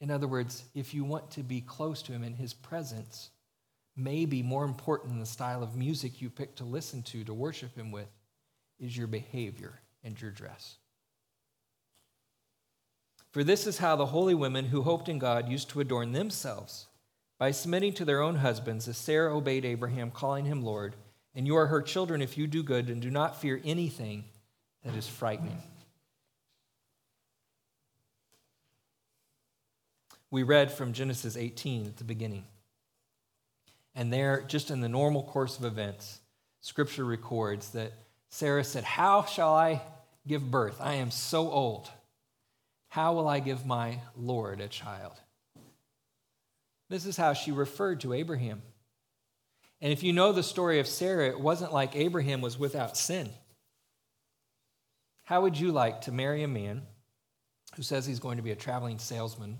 A: In other words, if you want to be close to Him in His presence, maybe more important than the style of music you pick to listen to to worship Him with is your behavior and your dress. For this is how the holy women who hoped in God used to adorn themselves by submitting to their own husbands, as Sarah obeyed Abraham, calling him Lord. And you are her children if you do good and do not fear anything that is frightening. We read from Genesis 18 at the beginning. And there, just in the normal course of events, Scripture records that Sarah said, How shall I give birth? I am so old. How will I give my Lord a child? This is how she referred to Abraham. And if you know the story of Sarah, it wasn't like Abraham was without sin. How would you like to marry a man who says he's going to be a traveling salesman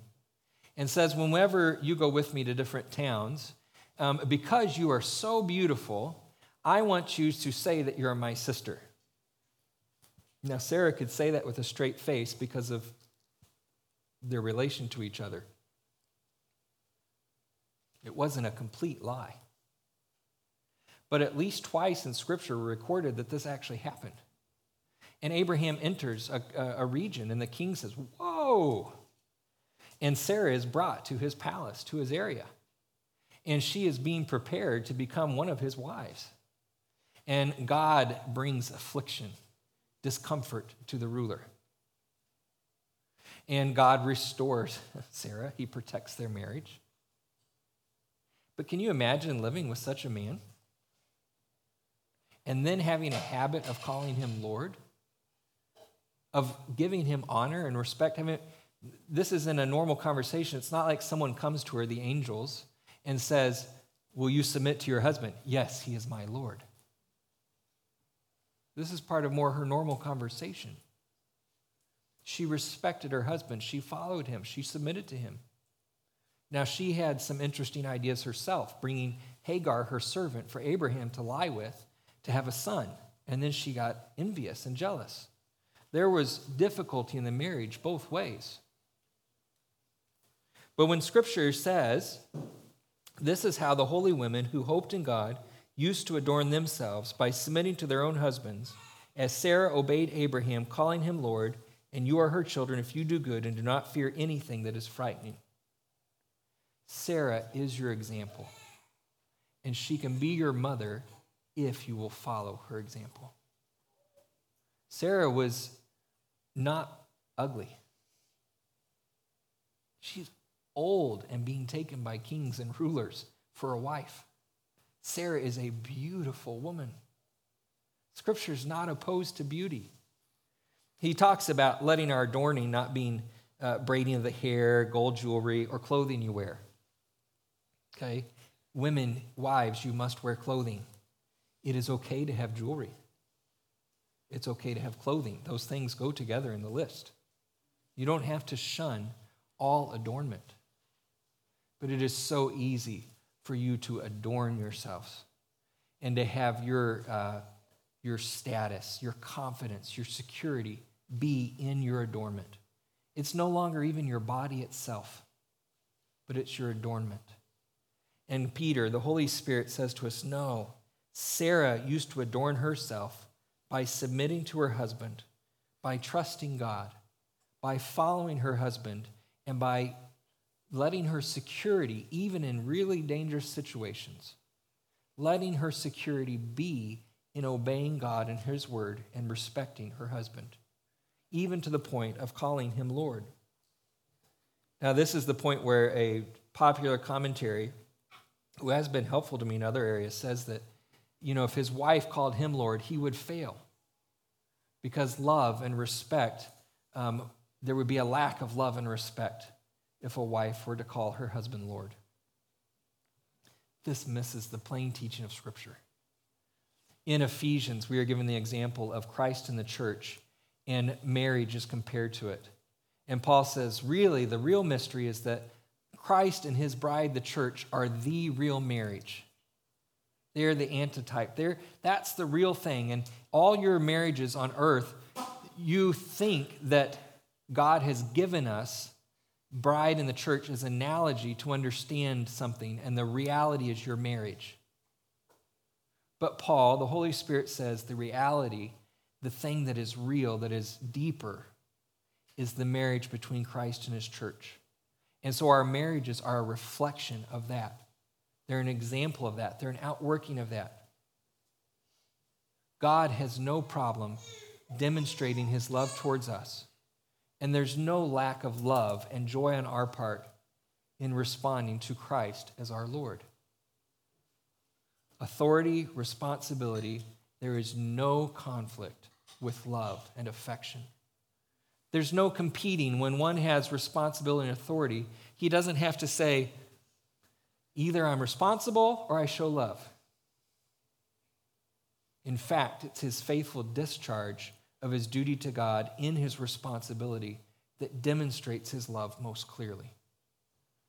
A: and says, Whenever you go with me to different towns, um, because you are so beautiful, I want you to say that you're my sister. Now, Sarah could say that with a straight face because of their relation to each other. It wasn't a complete lie. But at least twice in Scripture recorded that this actually happened. And Abraham enters a, a, region, and the king says, Whoa! And Sarah is brought to his palace, to his area. And she is being prepared to become one of his wives. And God brings affliction, discomfort to the ruler. And God restores Sarah, He protects their marriage. But can you imagine living with such a man? And then having a habit of calling him Lord? Of giving him honor and respect? I mean, this isn't a normal conversation. It's not like someone comes to her, the angels, and says, Will you submit to your husband? Yes, he is my Lord. This is part of more her normal conversation. She respected her husband. She followed him. She submitted to him. Now, she had some interesting ideas herself, bringing Hagar, her servant, for Abraham to lie with to have a son. And then she got envious and jealous. There was difficulty in the marriage both ways. But when scripture says, this is how the holy women who hoped in God used to adorn themselves by submitting to their own husbands, as Sarah obeyed Abraham, calling him Lord, and you are her children if you do good and do not fear anything that is frightening. Sarah is your example, and she can be your mother if you will follow her example. Sarah was not ugly. She's old and being taken by kings and rulers for a wife. Sarah is a beautiful woman. Scripture is not opposed to beauty. He talks about letting our adorning not being uh, braiding of the hair, gold jewelry, or clothing you wear. Okay? Women, wives, you must wear clothing. It is okay to have jewelry. It's okay to have clothing. Those things go together in the list. You don't have to shun all adornment. But it is so easy for you to adorn yourselves and to have your, uh, your status, your confidence, your security be in your adornment. It's no longer even your body itself, but it's your adornment. And Peter, the Holy Spirit, says to us No, Sarah used to adorn herself by submitting to her husband, by trusting God, by following her husband, and by letting her security, even in really dangerous situations, letting her security be in obeying God and His word and respecting her husband, even to the point of calling him Lord. Now, this is the point where a popular commentary, who has been helpful to me in other areas, says that, you know, if his wife called him Lord, he would fail. Because love and respect, um, there would be a lack of love and respect if a wife were to call her husband Lord. This misses the plain teaching of Scripture. In Ephesians, we are given the example of Christ in the church, and marriage is compared to it. And Paul says, really, the real mystery is that Christ and his bride, the church, are the real marriage. They're the antitype. They're, that's the real thing. And all your marriages on earth, you think that God has given us bride in the church as analogy to understand something, and the reality is your marriage. But Paul, the Holy Spirit says the reality, the thing that is real, that is deeper, is the marriage between Christ and his church. And so our marriages are a reflection of that. They're an example of that, they're an outworking of that. God has no problem demonstrating his love towards us. And there's no lack of love and joy on our part in responding to Christ as our Lord. Authority, responsibility, there is no conflict with love and affection. There's no competing. When one has responsibility and authority, he doesn't have to say, either I'm responsible or I show love. In fact, it's his faithful discharge of his duty to God in his responsibility that demonstrates his love most clearly.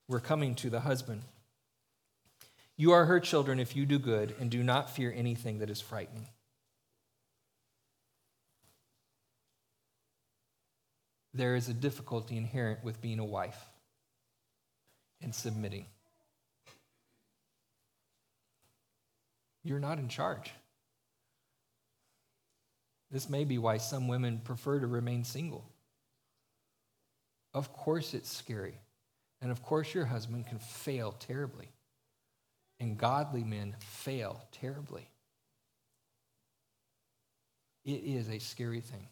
A: We're coming to the husband. You are her children if you do good and do not fear anything that is frightening. There is a difficulty inherent with being a wife and submitting. You're not in charge. This may be why some women prefer to remain single. Of course, it's scary. And of course, your husband can fail terribly. And godly men fail terribly. It is a scary thing.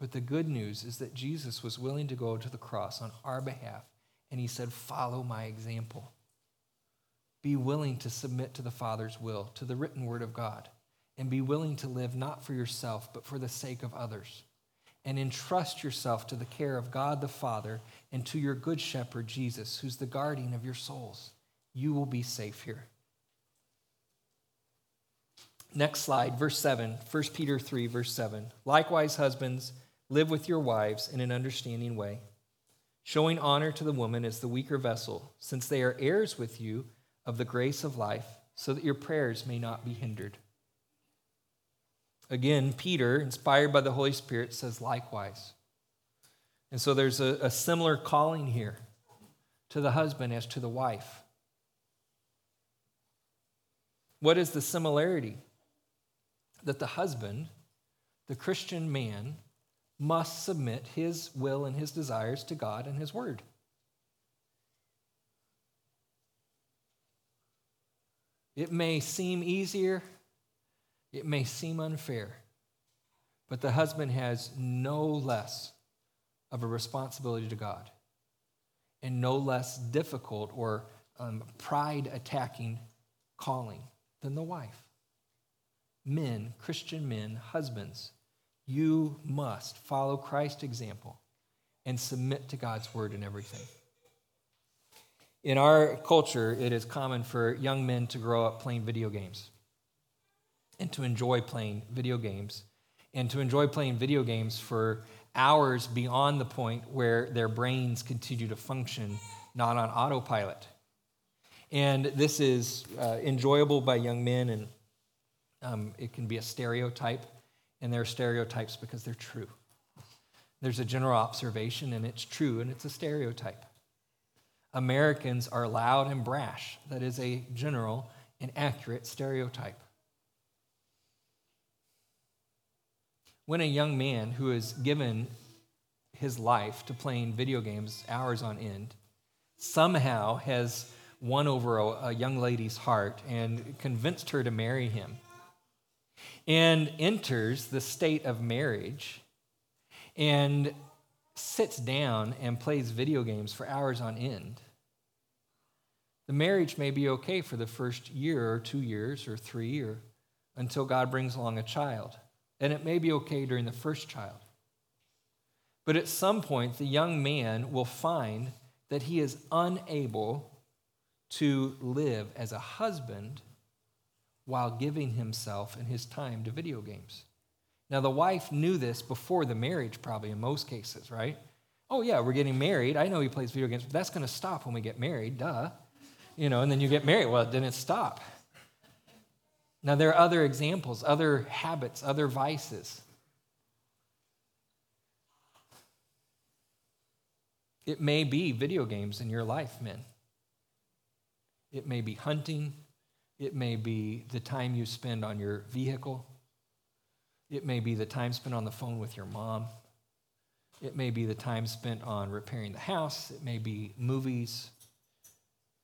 A: But the good news is that Jesus was willing to go to the cross on our behalf, and he said, Follow my example. Be willing to submit to the Father's will, to the written word of God and be willing to live not for yourself, but for the sake of others. And entrust yourself to the care of God the Father and to your good shepherd, Jesus, who's the guardian of your souls. You will be safe here. Next slide, verse 7, 1 Peter 3, verse 7. Likewise, husbands, live with your wives in an understanding way, showing honor to the woman as the weaker vessel, since they are heirs with you of the grace of life, so that your prayers may not be hindered. Again, Peter, inspired by the Holy Spirit, says likewise. And so there's a, a similar calling here to the husband as to the wife. What is the similarity? That the husband, the Christian man, must submit his will and his desires to God and his word. It may seem easier it may seem unfair, but the husband has no less of a responsibility to God and no less difficult or um, pride attacking calling than the wife. Men, Christian men, husbands, you must follow Christ's example and submit to God's word in everything. In our culture, it is common for young men to grow up playing video games and to enjoy playing video games and to enjoy playing video games for hours beyond the point where their brains continue to function not on autopilot. And this is uh, enjoyable by young men, and um, it can be a stereotype, and there are stereotypes because they're true. There's a general observation, and it's true, and it's a stereotype. Americans are loud and brash. That is a general and accurate stereotype. when a young man who has given his life to playing video games hours on end somehow has won over a, a, young lady's heart and convinced her to marry him and enters the state of marriage and sits down and plays video games for hours on end the marriage may be okay for the first year or two years or three or until god brings along a child and it may be okay during the first child. But at some point, the young man will find that he is unable to live as a husband while giving himself and his time to video games. Now, the wife knew this before the marriage, probably in most cases, right? Oh, yeah, we're getting married. I know he plays video games, but that's going to stop when we get married, duh you know, and then you get married. Well, it didn't stop. Now, there are other examples, other habits, other vices. It may be video games in your life, men. It may be hunting. It may be the time you spend on your vehicle. It may be the time spent on the phone with your mom. It may be the time spent on repairing the house. It may be movies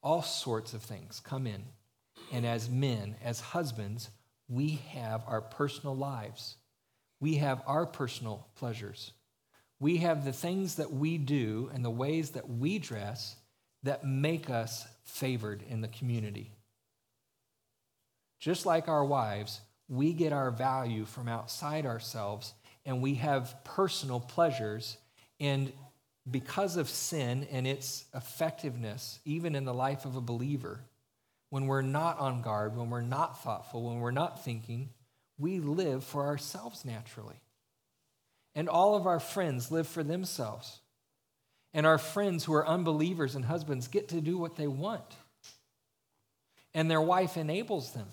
A: all sorts of things come in. And as men, as husbands, we have our personal lives. We have our personal pleasures. We have the things that we do and the ways that we dress that make us favored in the community. Just like our wives, we get our value from outside ourselves and we have personal pleasures. And because of sin and its effectiveness, even in the life of a believer, when we're not on guard, when we're not thoughtful, when we're not thinking, we live for ourselves naturally. And all of our friends live for themselves. And our friends who are unbelievers and husbands get to do what they want. And their wife enables them.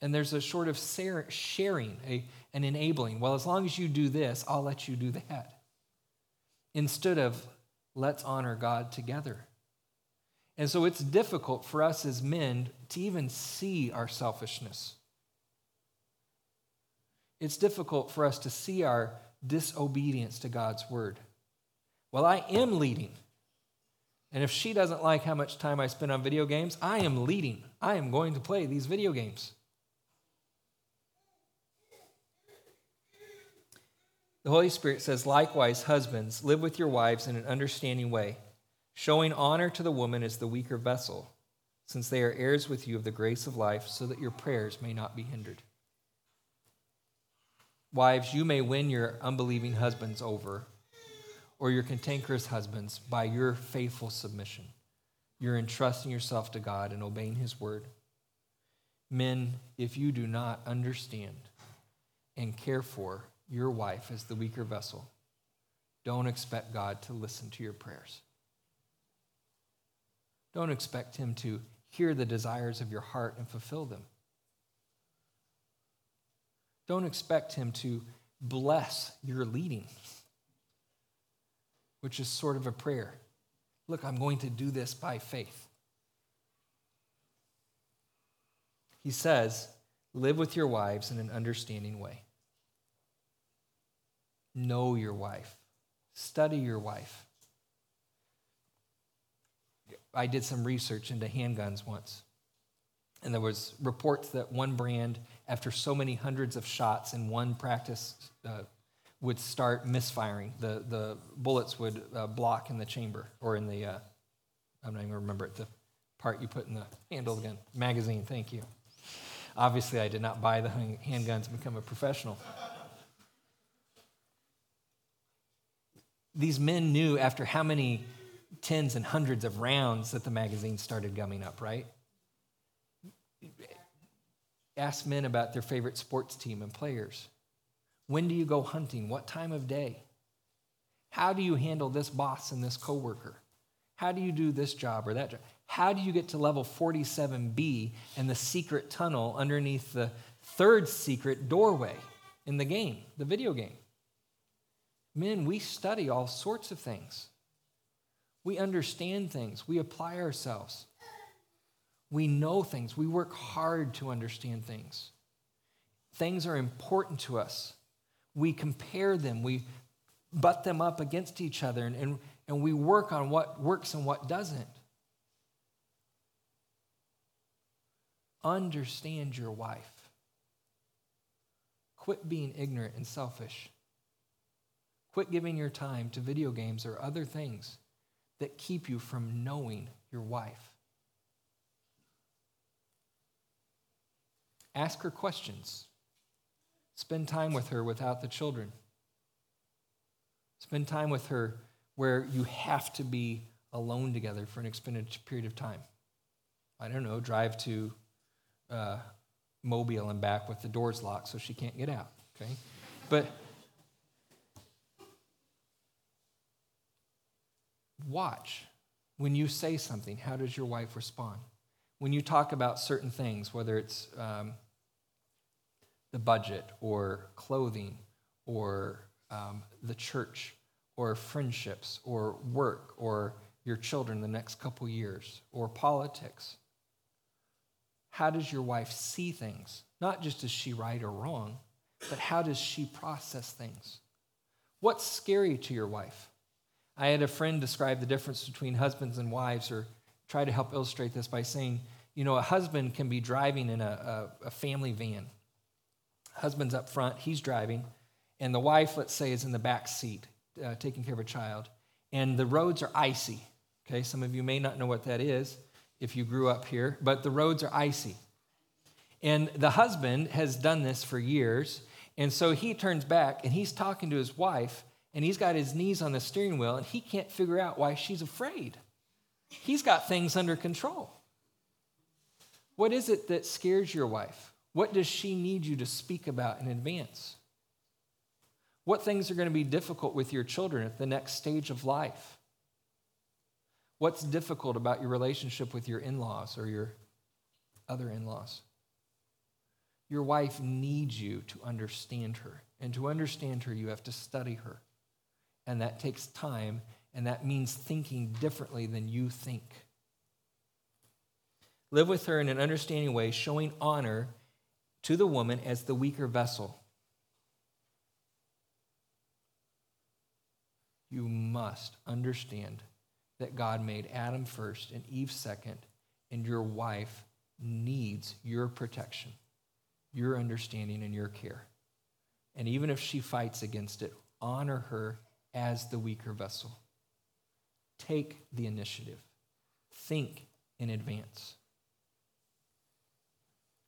A: And there's a sort of sharing, a, an enabling. Well, as long as you do this, I'll let you do that. Instead of, let's honor God together. And so it's difficult for us as men to even see our selfishness. It's difficult for us to see our disobedience to God's word. Well, I am leading. And if she doesn't like how much time I spend on video games, I am leading. I am going to play these video games. The Holy Spirit says, likewise, husbands, live with your wives in an understanding way, showing honor to the woman as the weaker vessel, since they are heirs with you of the grace of life, so that your prayers may not be hindered. Wives, you may win your unbelieving husbands over or your cantankerous husbands by your faithful submission. You're entrusting yourself to God and obeying His word. Men, if you do not understand and care for your wife as the weaker vessel, don't expect God to listen to your prayers. Don't expect Him to hear the desires of your heart and fulfill them. Don't expect Him to bless your leading which is sort of a prayer. Look, I'm going to do this by faith. He says, live with your wives in an understanding way. Know your wife, study your wife. I did some research into handguns once. And there was reports that one brand, after so many hundreds of shots in one practice uh, would start misfiring. The, the bullets would uh, block in the chamber or in the, uh, I don't even remember it, the part you put in the handle gun. Magazine, thank you. Obviously, I did not buy the handguns and become a professional. These men knew after how many tens and hundreds of rounds that the magazine started gumming up, right? Ask men about their favorite sports team and players. When do you go hunting? What time of day? How do you handle this boss and this coworker? How do you do this job or that job? How do you get to level 47B and the secret tunnel underneath the third secret doorway in the game, the video game? Men, we study all sorts of things. We understand things. We apply ourselves. We know things. We work hard to understand things. Things are important to us we compare them, we butt them up against each other, and, and, and we work on what works and what doesn't. Understand your wife. Quit being ignorant and selfish. Quit giving your time to video games or other things that keep you from knowing your wife. Ask her questions. Spend time with her without the children. Spend time with her where you have to be alone together for an extended period of time. I don't know, drive to uh, Mobile and back with the doors locked so she can't get out, okay? But watch when you say something, how does your wife respond? When you talk about certain things, whether it's um, the budget or clothing or um, the church or friendships or work or your children the next couple years or politics? How does your wife see things? Not just is she right or wrong, but how does she process things? What's scary to your wife? I had a friend describe the difference between husbands and wives, or try to help illustrate this by saying, you know, a husband can be driving in a, a, a family van. Husband's up front, he's driving, and the wife, let's say, is in the back seat uh, taking care of a child. And the roads are icy. Okay, some of you may not know what that is if you grew up here, but the roads are icy. And the husband has done this for years. And so he turns back and he's talking to his wife, and he's got his knees on the steering wheel, and he can't figure out why she's afraid. He's got things under control. What is it that scares your wife? What does she need you to speak about in advance? What things are going to be difficult with your children at the next stage of life? What's difficult about your relationship with your in laws or your other in laws? Your wife needs you to understand her. And to understand her, you have to study her. And that takes time, and that means thinking differently than you think. Live with her in an understanding way, showing honor to the woman as the weaker vessel. You must understand that God made Adam first and Eve second, and your wife needs your protection, your understanding, and your care. And even if she fights against it, honor her as the weaker vessel. Take the initiative, think in advance,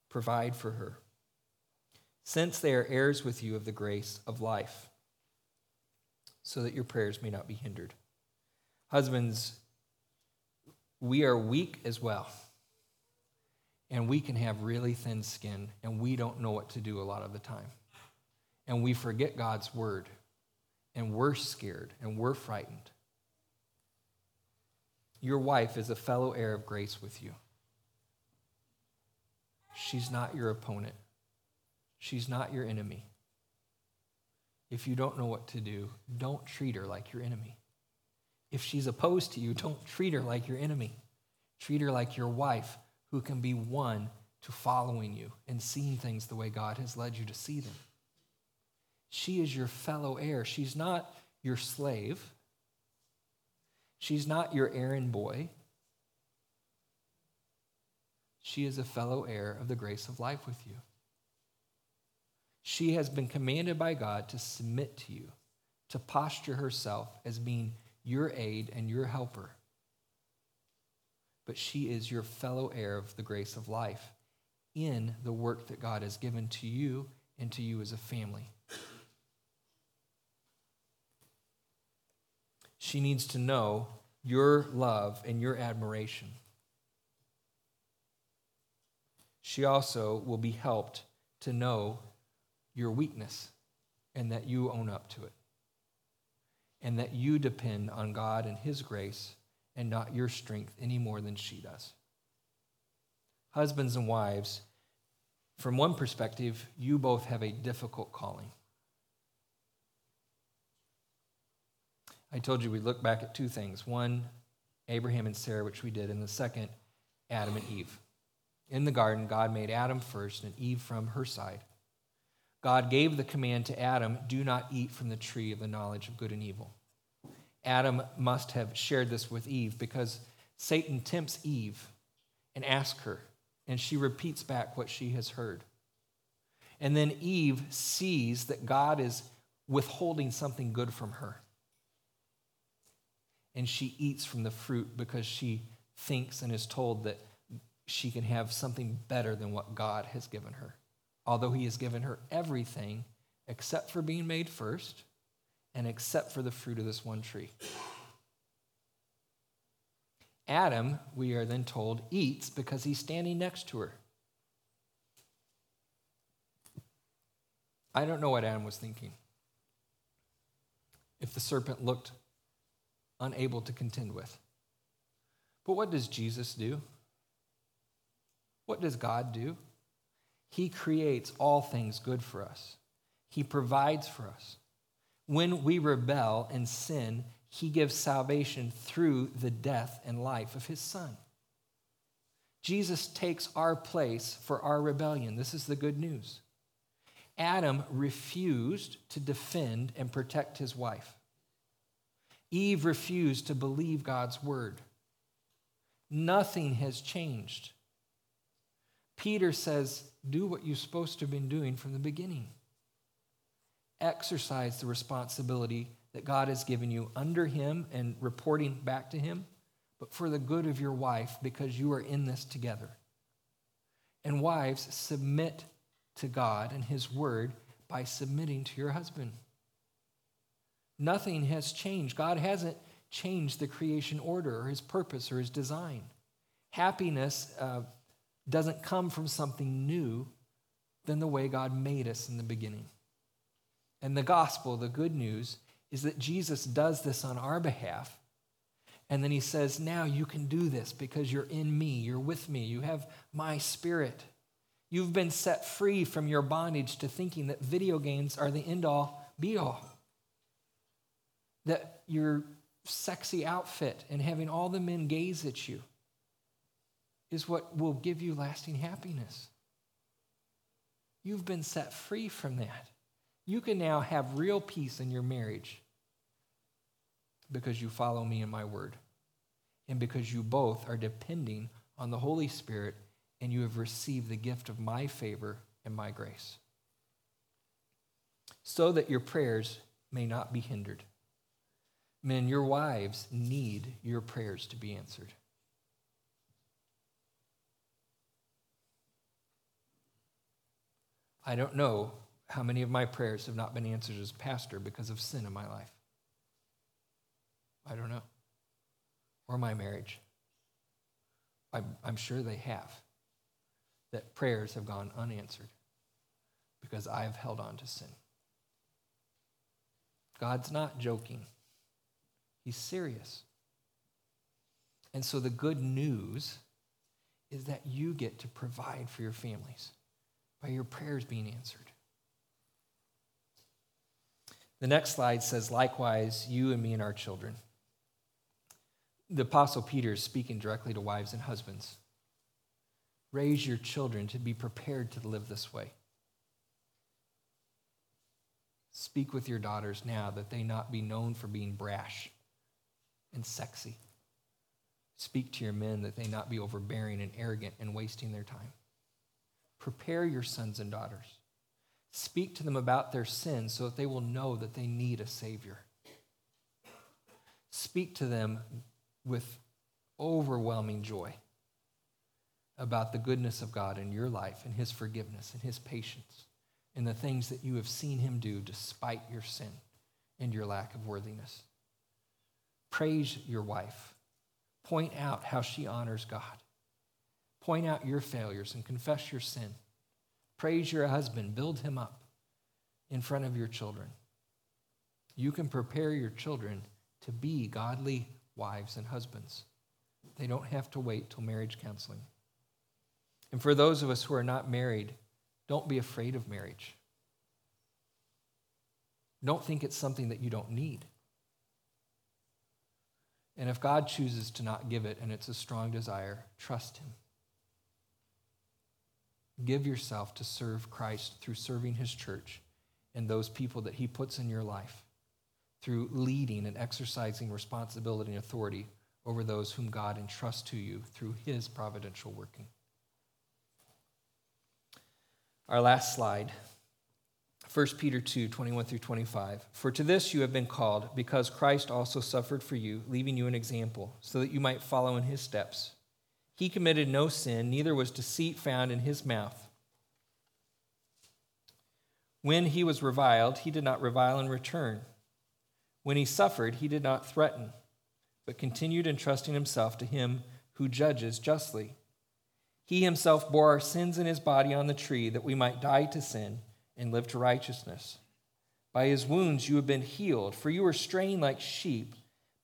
A: provide for her since they are heirs with you of the grace of life, so that your prayers may not be hindered. Husbands, we are weak as well. And we can have really thin skin, and we don't know what to do a lot of the time. And we forget God's word, and we're scared, and we're frightened. Your wife is a fellow heir of grace with you. She's not your opponent. She's not your enemy. If you don't know what to do, don't treat her like your enemy. If she's opposed to you, don't treat her like your enemy. Treat her like your wife who can be one to following you and seeing things the way God has led you to see them. She is your fellow heir. She's not your slave. She's not your errand boy. She is a fellow heir of the grace of life with you. She has been commanded by God to submit to you, to posture herself as being your aid and your helper. But she is your fellow heir of the grace of life in the work that God has given to you and to you as a family. She needs to know your love and your admiration. She also will be helped to know your weakness and that you own up to it. And that you depend on God and His grace and not your strength any more than she does. Husbands and wives, from one perspective, you both have a difficult calling. I told you we look back at two things one, Abraham and Sarah, which we did, and the second, Adam and Eve. In the garden, God made Adam first and Eve from her side. God gave the command to Adam do not eat from the tree of the knowledge of good and evil. Adam must have shared this with Eve because Satan tempts Eve and asks her, and she repeats back what she has heard. And then Eve sees that God is withholding something good from her. And she eats from the fruit because she thinks and is told that she can have something better than what God has given her although he has given her everything except for being made first and except for the fruit of this one tree. Adam, we are then told, eats because he's standing next to her. I don't know what Adam was thinking. If the serpent looked unable to contend with. But what does Jesus do? What does God do? He creates all things good for us, He provides for us. When we rebel and sin, he gives salvation through the death and life of his son. Jesus takes our place for our rebellion. This is the good news. Adam refused to defend and protect his wife. Eve refused to believe God's word. Nothing has changed. Peter says, Do what you're supposed to have been doing from the beginning. Exercise the responsibility that God has given you under Him and reporting back to Him, but for the good of your wife because you are in this together. And wives, submit to God and His Word by submitting to your husband. Nothing has changed. God hasn't changed the creation order or His purpose or His design. Happiness uh, doesn't come from something new than the way God made us in the beginning. And the gospel, the good news, is that Jesus does this on our behalf. And then he says, Now you can do this because you're in me, you're with me, you have my spirit. You've been set free from your bondage to thinking that video games are the end all be all. That your sexy outfit and having all the men gaze at you is what will give you lasting happiness. You've been set free from that. You can now have real peace in your marriage because you follow me in my word and because you both are depending on the Holy Spirit and you have received the gift of my favor and my grace. So that your prayers may not be hindered. Men, your wives need your prayers to be answered. I don't know how many of my prayers have not been answered as pastor because of sin in my life. I don't know. Or my marriage. I'm, I'm sure they have. That prayers have gone unanswered because I have held on to sin. God's not joking, He's serious. And so the good news is that you get to provide for your families by your prayers being answered. The next slide says, likewise, you and me and our children. The Apostle Peter is speaking directly to wives and husbands. Raise your children to be prepared to live this way. Speak with your daughters now that they not be known for being brash and sexy. Speak to your men that they not be overbearing and arrogant and wasting their time. Prepare your sons and daughters. Speak to them about their sins so that they will know that they need a Savior. Speak to them with overwhelming joy about the goodness of God in your life and His forgiveness and His patience and the things that you have seen Him do despite your sin and your lack of worthiness. Praise your wife. Point out how she honors God. Point out your failures and confess your sin. Praise your husband, build him up in front of your children. You can prepare your children to be godly wives and husbands. They don't have to wait till marriage counseling. And for those of us who are not married, don't be afraid of marriage. Don't think it's something that you don't need. And if God chooses to not give it and it's a strong desire, trust Him. Give yourself to serve Christ through serving his church and those people that he puts in your life, through leading and exercising responsibility and authority over those whom God entrusts to you through his providential working. Our last slide. 1 Peter 2, 21 through 25. For to this you have been called, because Christ also suffered for you, leaving you an example, so that you might follow in his steps. He committed no sin, neither was deceit found in his mouth. When he was reviled, he did not revile in return. When he suffered, he did not threaten, but continued entrusting himself to him who judges justly. He himself bore our sins in his body on the tree, that we might die to sin and live to righteousness. By his wounds you have been healed, for you were straying like sheep,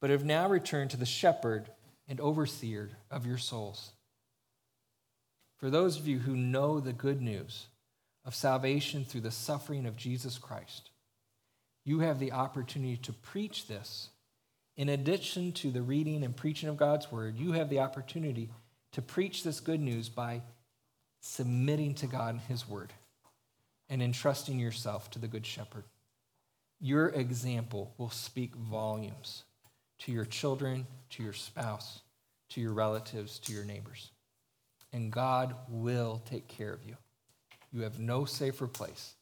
A: but have now returned to the shepherd and overseer of your souls. For those of you who know the good news of salvation through the suffering of Jesus Christ, you have the opportunity to preach this. In addition to the reading and preaching of God's word, you have the opportunity to preach this good news by submitting to God and his word and entrusting yourself to the good shepherd. Your example will speak volumes to your children, to your spouse, to your relatives, to your neighbors. And God will take care of you. You have no safer place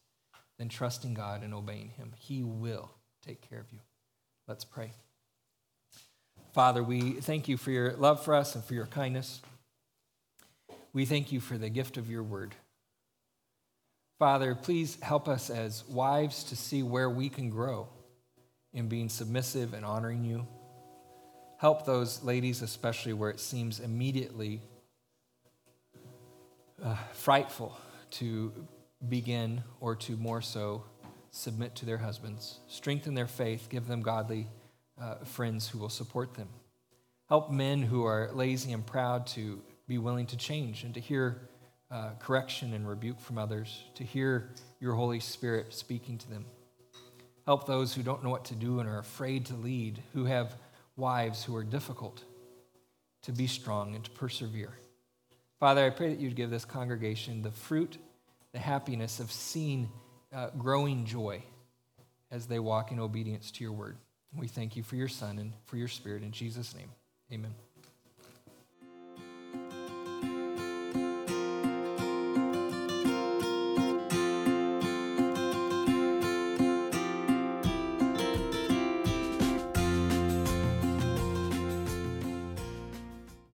A: than trusting God and obeying Him. He will take care of you. Let's pray. Father, we thank you for your love for us and for your kindness. We thank you for the gift of your word. Father, please help us as wives to see where we can grow in being submissive and honoring you. Help those ladies, especially where it seems immediately uh, frightful to begin or to more so submit to their husbands. Strengthen their faith, give them godly uh, friends who will support them. Help men who are lazy and proud to be willing to change and to hear uh, correction and rebuke from others, to hear your Holy Spirit speaking to them. Help those who don't know what to do and are afraid to lead, who have wives who are difficult, to be strong and to persevere. Father, I pray that you'd give this congregation the fruit, the happiness of seeing uh, growing joy as they walk in obedience to your word. We thank you for your Son and for your Spirit. In Jesus' name, amen.